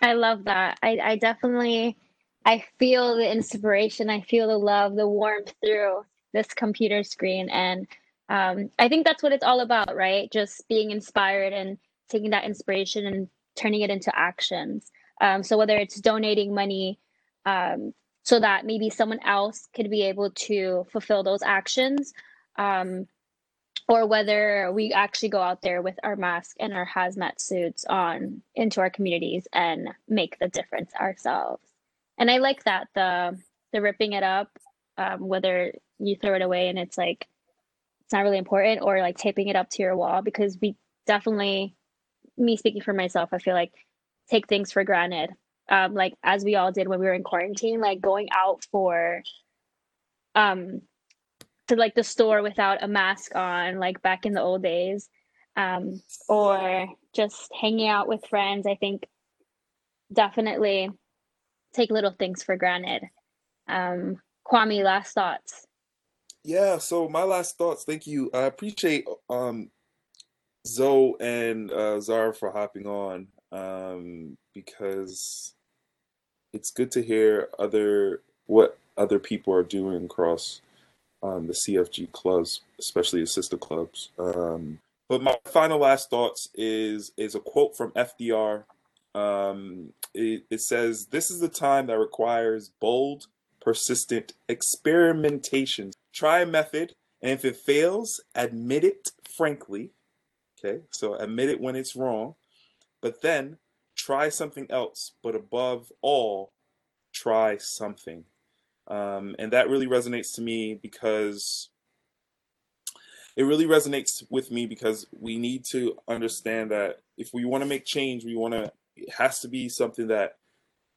I love that. I, I definitely I feel the inspiration. I feel the love, the warmth through this computer screen, and um, I think that's what it's all about, right? Just being inspired and taking that inspiration and turning it into actions. Um, so whether it's donating money um, so that maybe someone else could be able to fulfill those actions, um, or whether we actually go out there with our mask and our hazmat suits on into our communities and make the difference ourselves. And I like that the the ripping it up, um, whether you throw it away and it's like it's not really important or like taping it up to your wall because we definitely me speaking for myself i feel like take things for granted um like as we all did when we were in quarantine like going out for um to like the store without a mask on like back in the old days. Um or just hanging out with friends i think definitely take little things for granted. Um kwame last thoughts?
Yeah so my last thoughts thank you. I appreciate um zoe and uh zara for hopping on um because it's good to hear other what other people are doing across um, the cfg clubs especially the sister clubs um but my final last thoughts is is a quote from fdr um it, it says this is the time that requires bold persistent experimentation try a method, and if it fails, admit it frankly. Okay, so admit it when it's wrong, but then try something else. But above all, try something. Um, and that really resonates to me because it really resonates with me because we need to understand that if we want to make change, we want to, it has to be something that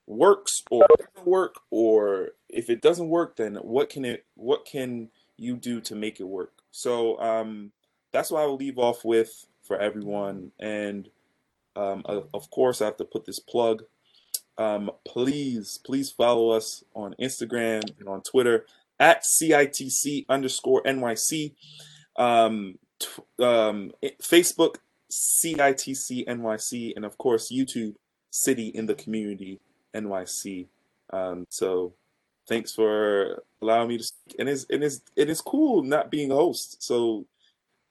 works or doesn't work or if it doesn't work then what can it what can you do to make it work? So um that's what i will leave off with for everyone. And um of course i have to put this plug um please please follow us on instagram and on twitter at citc underscore nyc um, t- um facebook citc nyc and of course youtube city in the community NYC. Um, so thanks for allowing me to speak. And it's and it's it is cool not being a host. So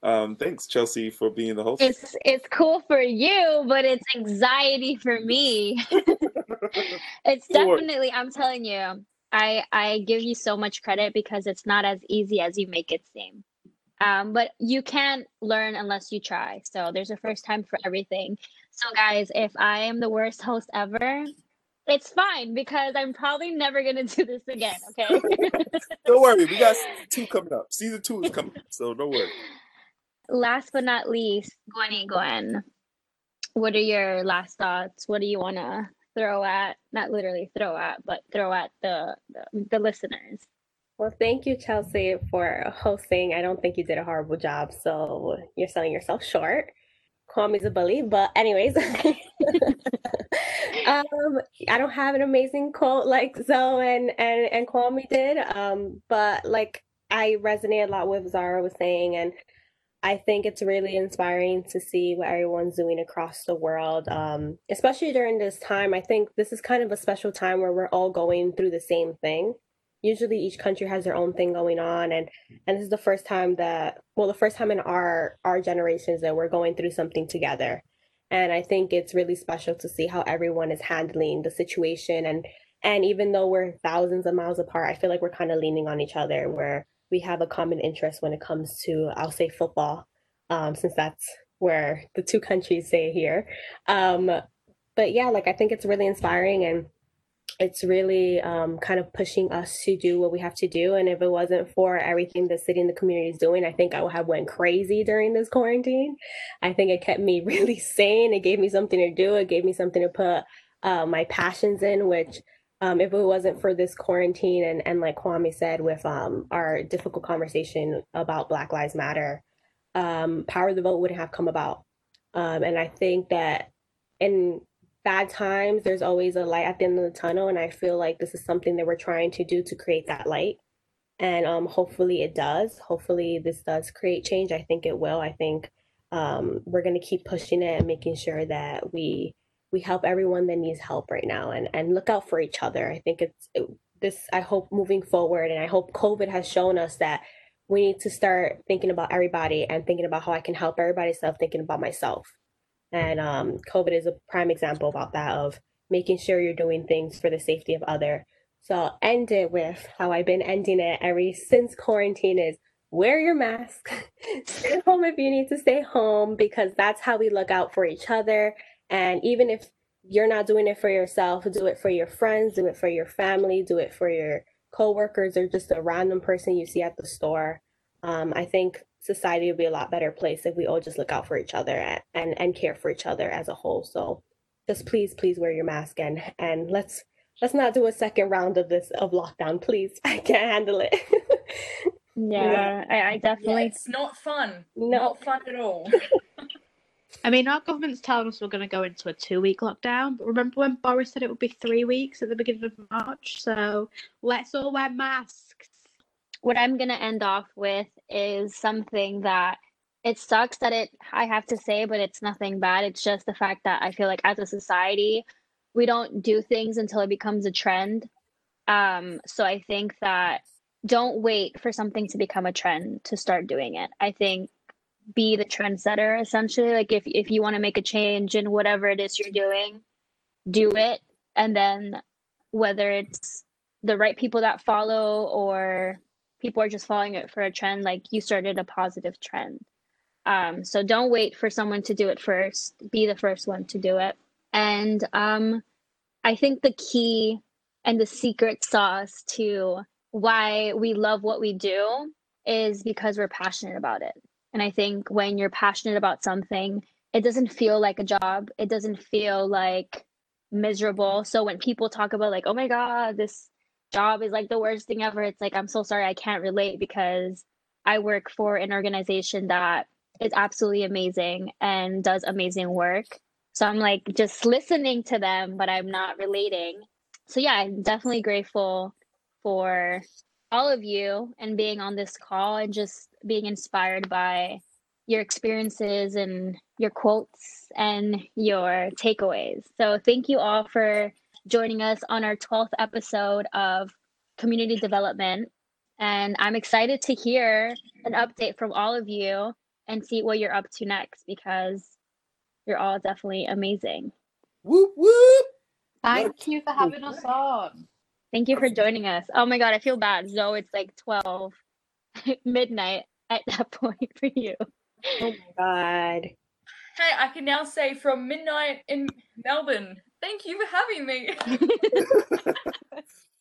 Um, thanks, Chelsea, for being the host.
It's it's cool for you, but it's anxiety for me. it's definitely. I'm telling you, I I give you so much credit because it's not as easy as you make it seem. Um, but you can't learn unless you try. So there's a first time for everything. So guys, if I am the worst host ever, it's fine because I'm probably never gonna do this again. Okay.
don't worry, we got two coming up. Season two is coming, so don't worry.
Last but not least, Gwenny Gwen, what are your last thoughts? What do you wanna throw at? Not literally throw at, but throw at the the, the listeners.
Well, thank you, Chelsea, for hosting. I don't think you did a horrible job, so you're selling yourself short. Kwame's a bully, but anyways, um, I don't have an amazing quote like Zoe and and and Kwame did, um, but like I resonate a lot with Zara was saying, and I think it's really inspiring to see what everyone's doing across the world, um, especially during this time. I think this is kind of a special time where we're all going through the same thing. Usually, each country has their own thing going on, and and this is the first time that well, the first time in our our generations that we're going through something together. And I think it's really special to see how everyone is handling the situation, and and even though we're thousands of miles apart, I feel like we're kind of leaning on each other. Where we have a common interest when it comes to, I'll say, football, um, since that's where the two countries say here. Um, but yeah, like I think it's really inspiring and it's really um, kind of pushing us to do what we have to do. And if it wasn't for everything the city and the community is doing, I think I would have went crazy during this quarantine. I think it kept me really sane. It gave me something to do. It gave me something to put uh, my passions in, which um, if it wasn't for this quarantine and, and like Kwame said, with um, our difficult conversation about Black Lives Matter, um, Power of the Vote wouldn't have come about. Um, and I think that in bad times, there's always a light at the end of the tunnel. And I feel like this is something that we're trying to do to create that light. And um, hopefully it does. Hopefully this does create change. I think it will. I think um, we're going to keep pushing it and making sure that we we help everyone that needs help right now and and look out for each other. I think it's it, this i hope moving forward and i hope covid has shown us that we need to start thinking about everybody and thinking about how i can help everybody instead of thinking about myself. And um, covid is a prime example about that of making sure you're doing things for the safety of other. So I'll end it with how i've been ending it every since quarantine is wear your mask. Stay home if you need to stay home because that's how we look out for each other and even if you're not doing it for yourself, do it for your friends, do it for your family, do it for your coworkers or just a random person you see at the store. Um, I think society would be a lot better place if we all just look out for each other and, and, and care for each other as a whole. So just please, please wear your mask and and let's let's not do a second round of this of lockdown, please. I can't handle it.
yeah, I, I definitely.
Yeah, it's not fun. No. Not fun at all.
I mean, our government's telling us we're going to go into a two week lockdown, but remember when Boris said it would be three weeks at the beginning of March? So let's all wear masks.
What I'm going to end off with is something that it sucks that it, I have to say, but it's nothing bad. It's just the fact that I feel like as a society, we don't do things until it becomes a trend. Um, so I think that don't wait for something to become a trend to start doing it. I think be the trendsetter essentially. Like if if you want to make a change in whatever it is you're doing do it. And then whether it's the right people that follow or people are just following it for a trend like you started a positive trend. Um, so don't wait for someone to do it first. Be the first one to do it. And um, i think the key and the secret sauce to why we love what we do is because we're passionate about it and I think when you're passionate about something, it doesn't feel like a job. It doesn't feel like miserable. So when people talk about like, oh my God, this job is like the worst thing ever, it's like, I'm so sorry, I can't relate because I work for an organization that is absolutely amazing and does amazing work. So I'm like just listening to them, but I'm not relating. So yeah, I'm definitely grateful for all of you and being on this call and just being inspired by your experiences and your quotes and your takeaways. So, thank you all for joining us on our 12th episode of Community Development. And I'm excited to hear an update from all of you and see what you're up to next because you're all definitely amazing.
Whoop whoop.
Thank you for having us on.
Thank you for joining us. Oh my god, I feel bad. Zoe, it's like 12 midnight at that point for you.
Oh my god.
Hey, I can now say from midnight in Melbourne, thank you for having me.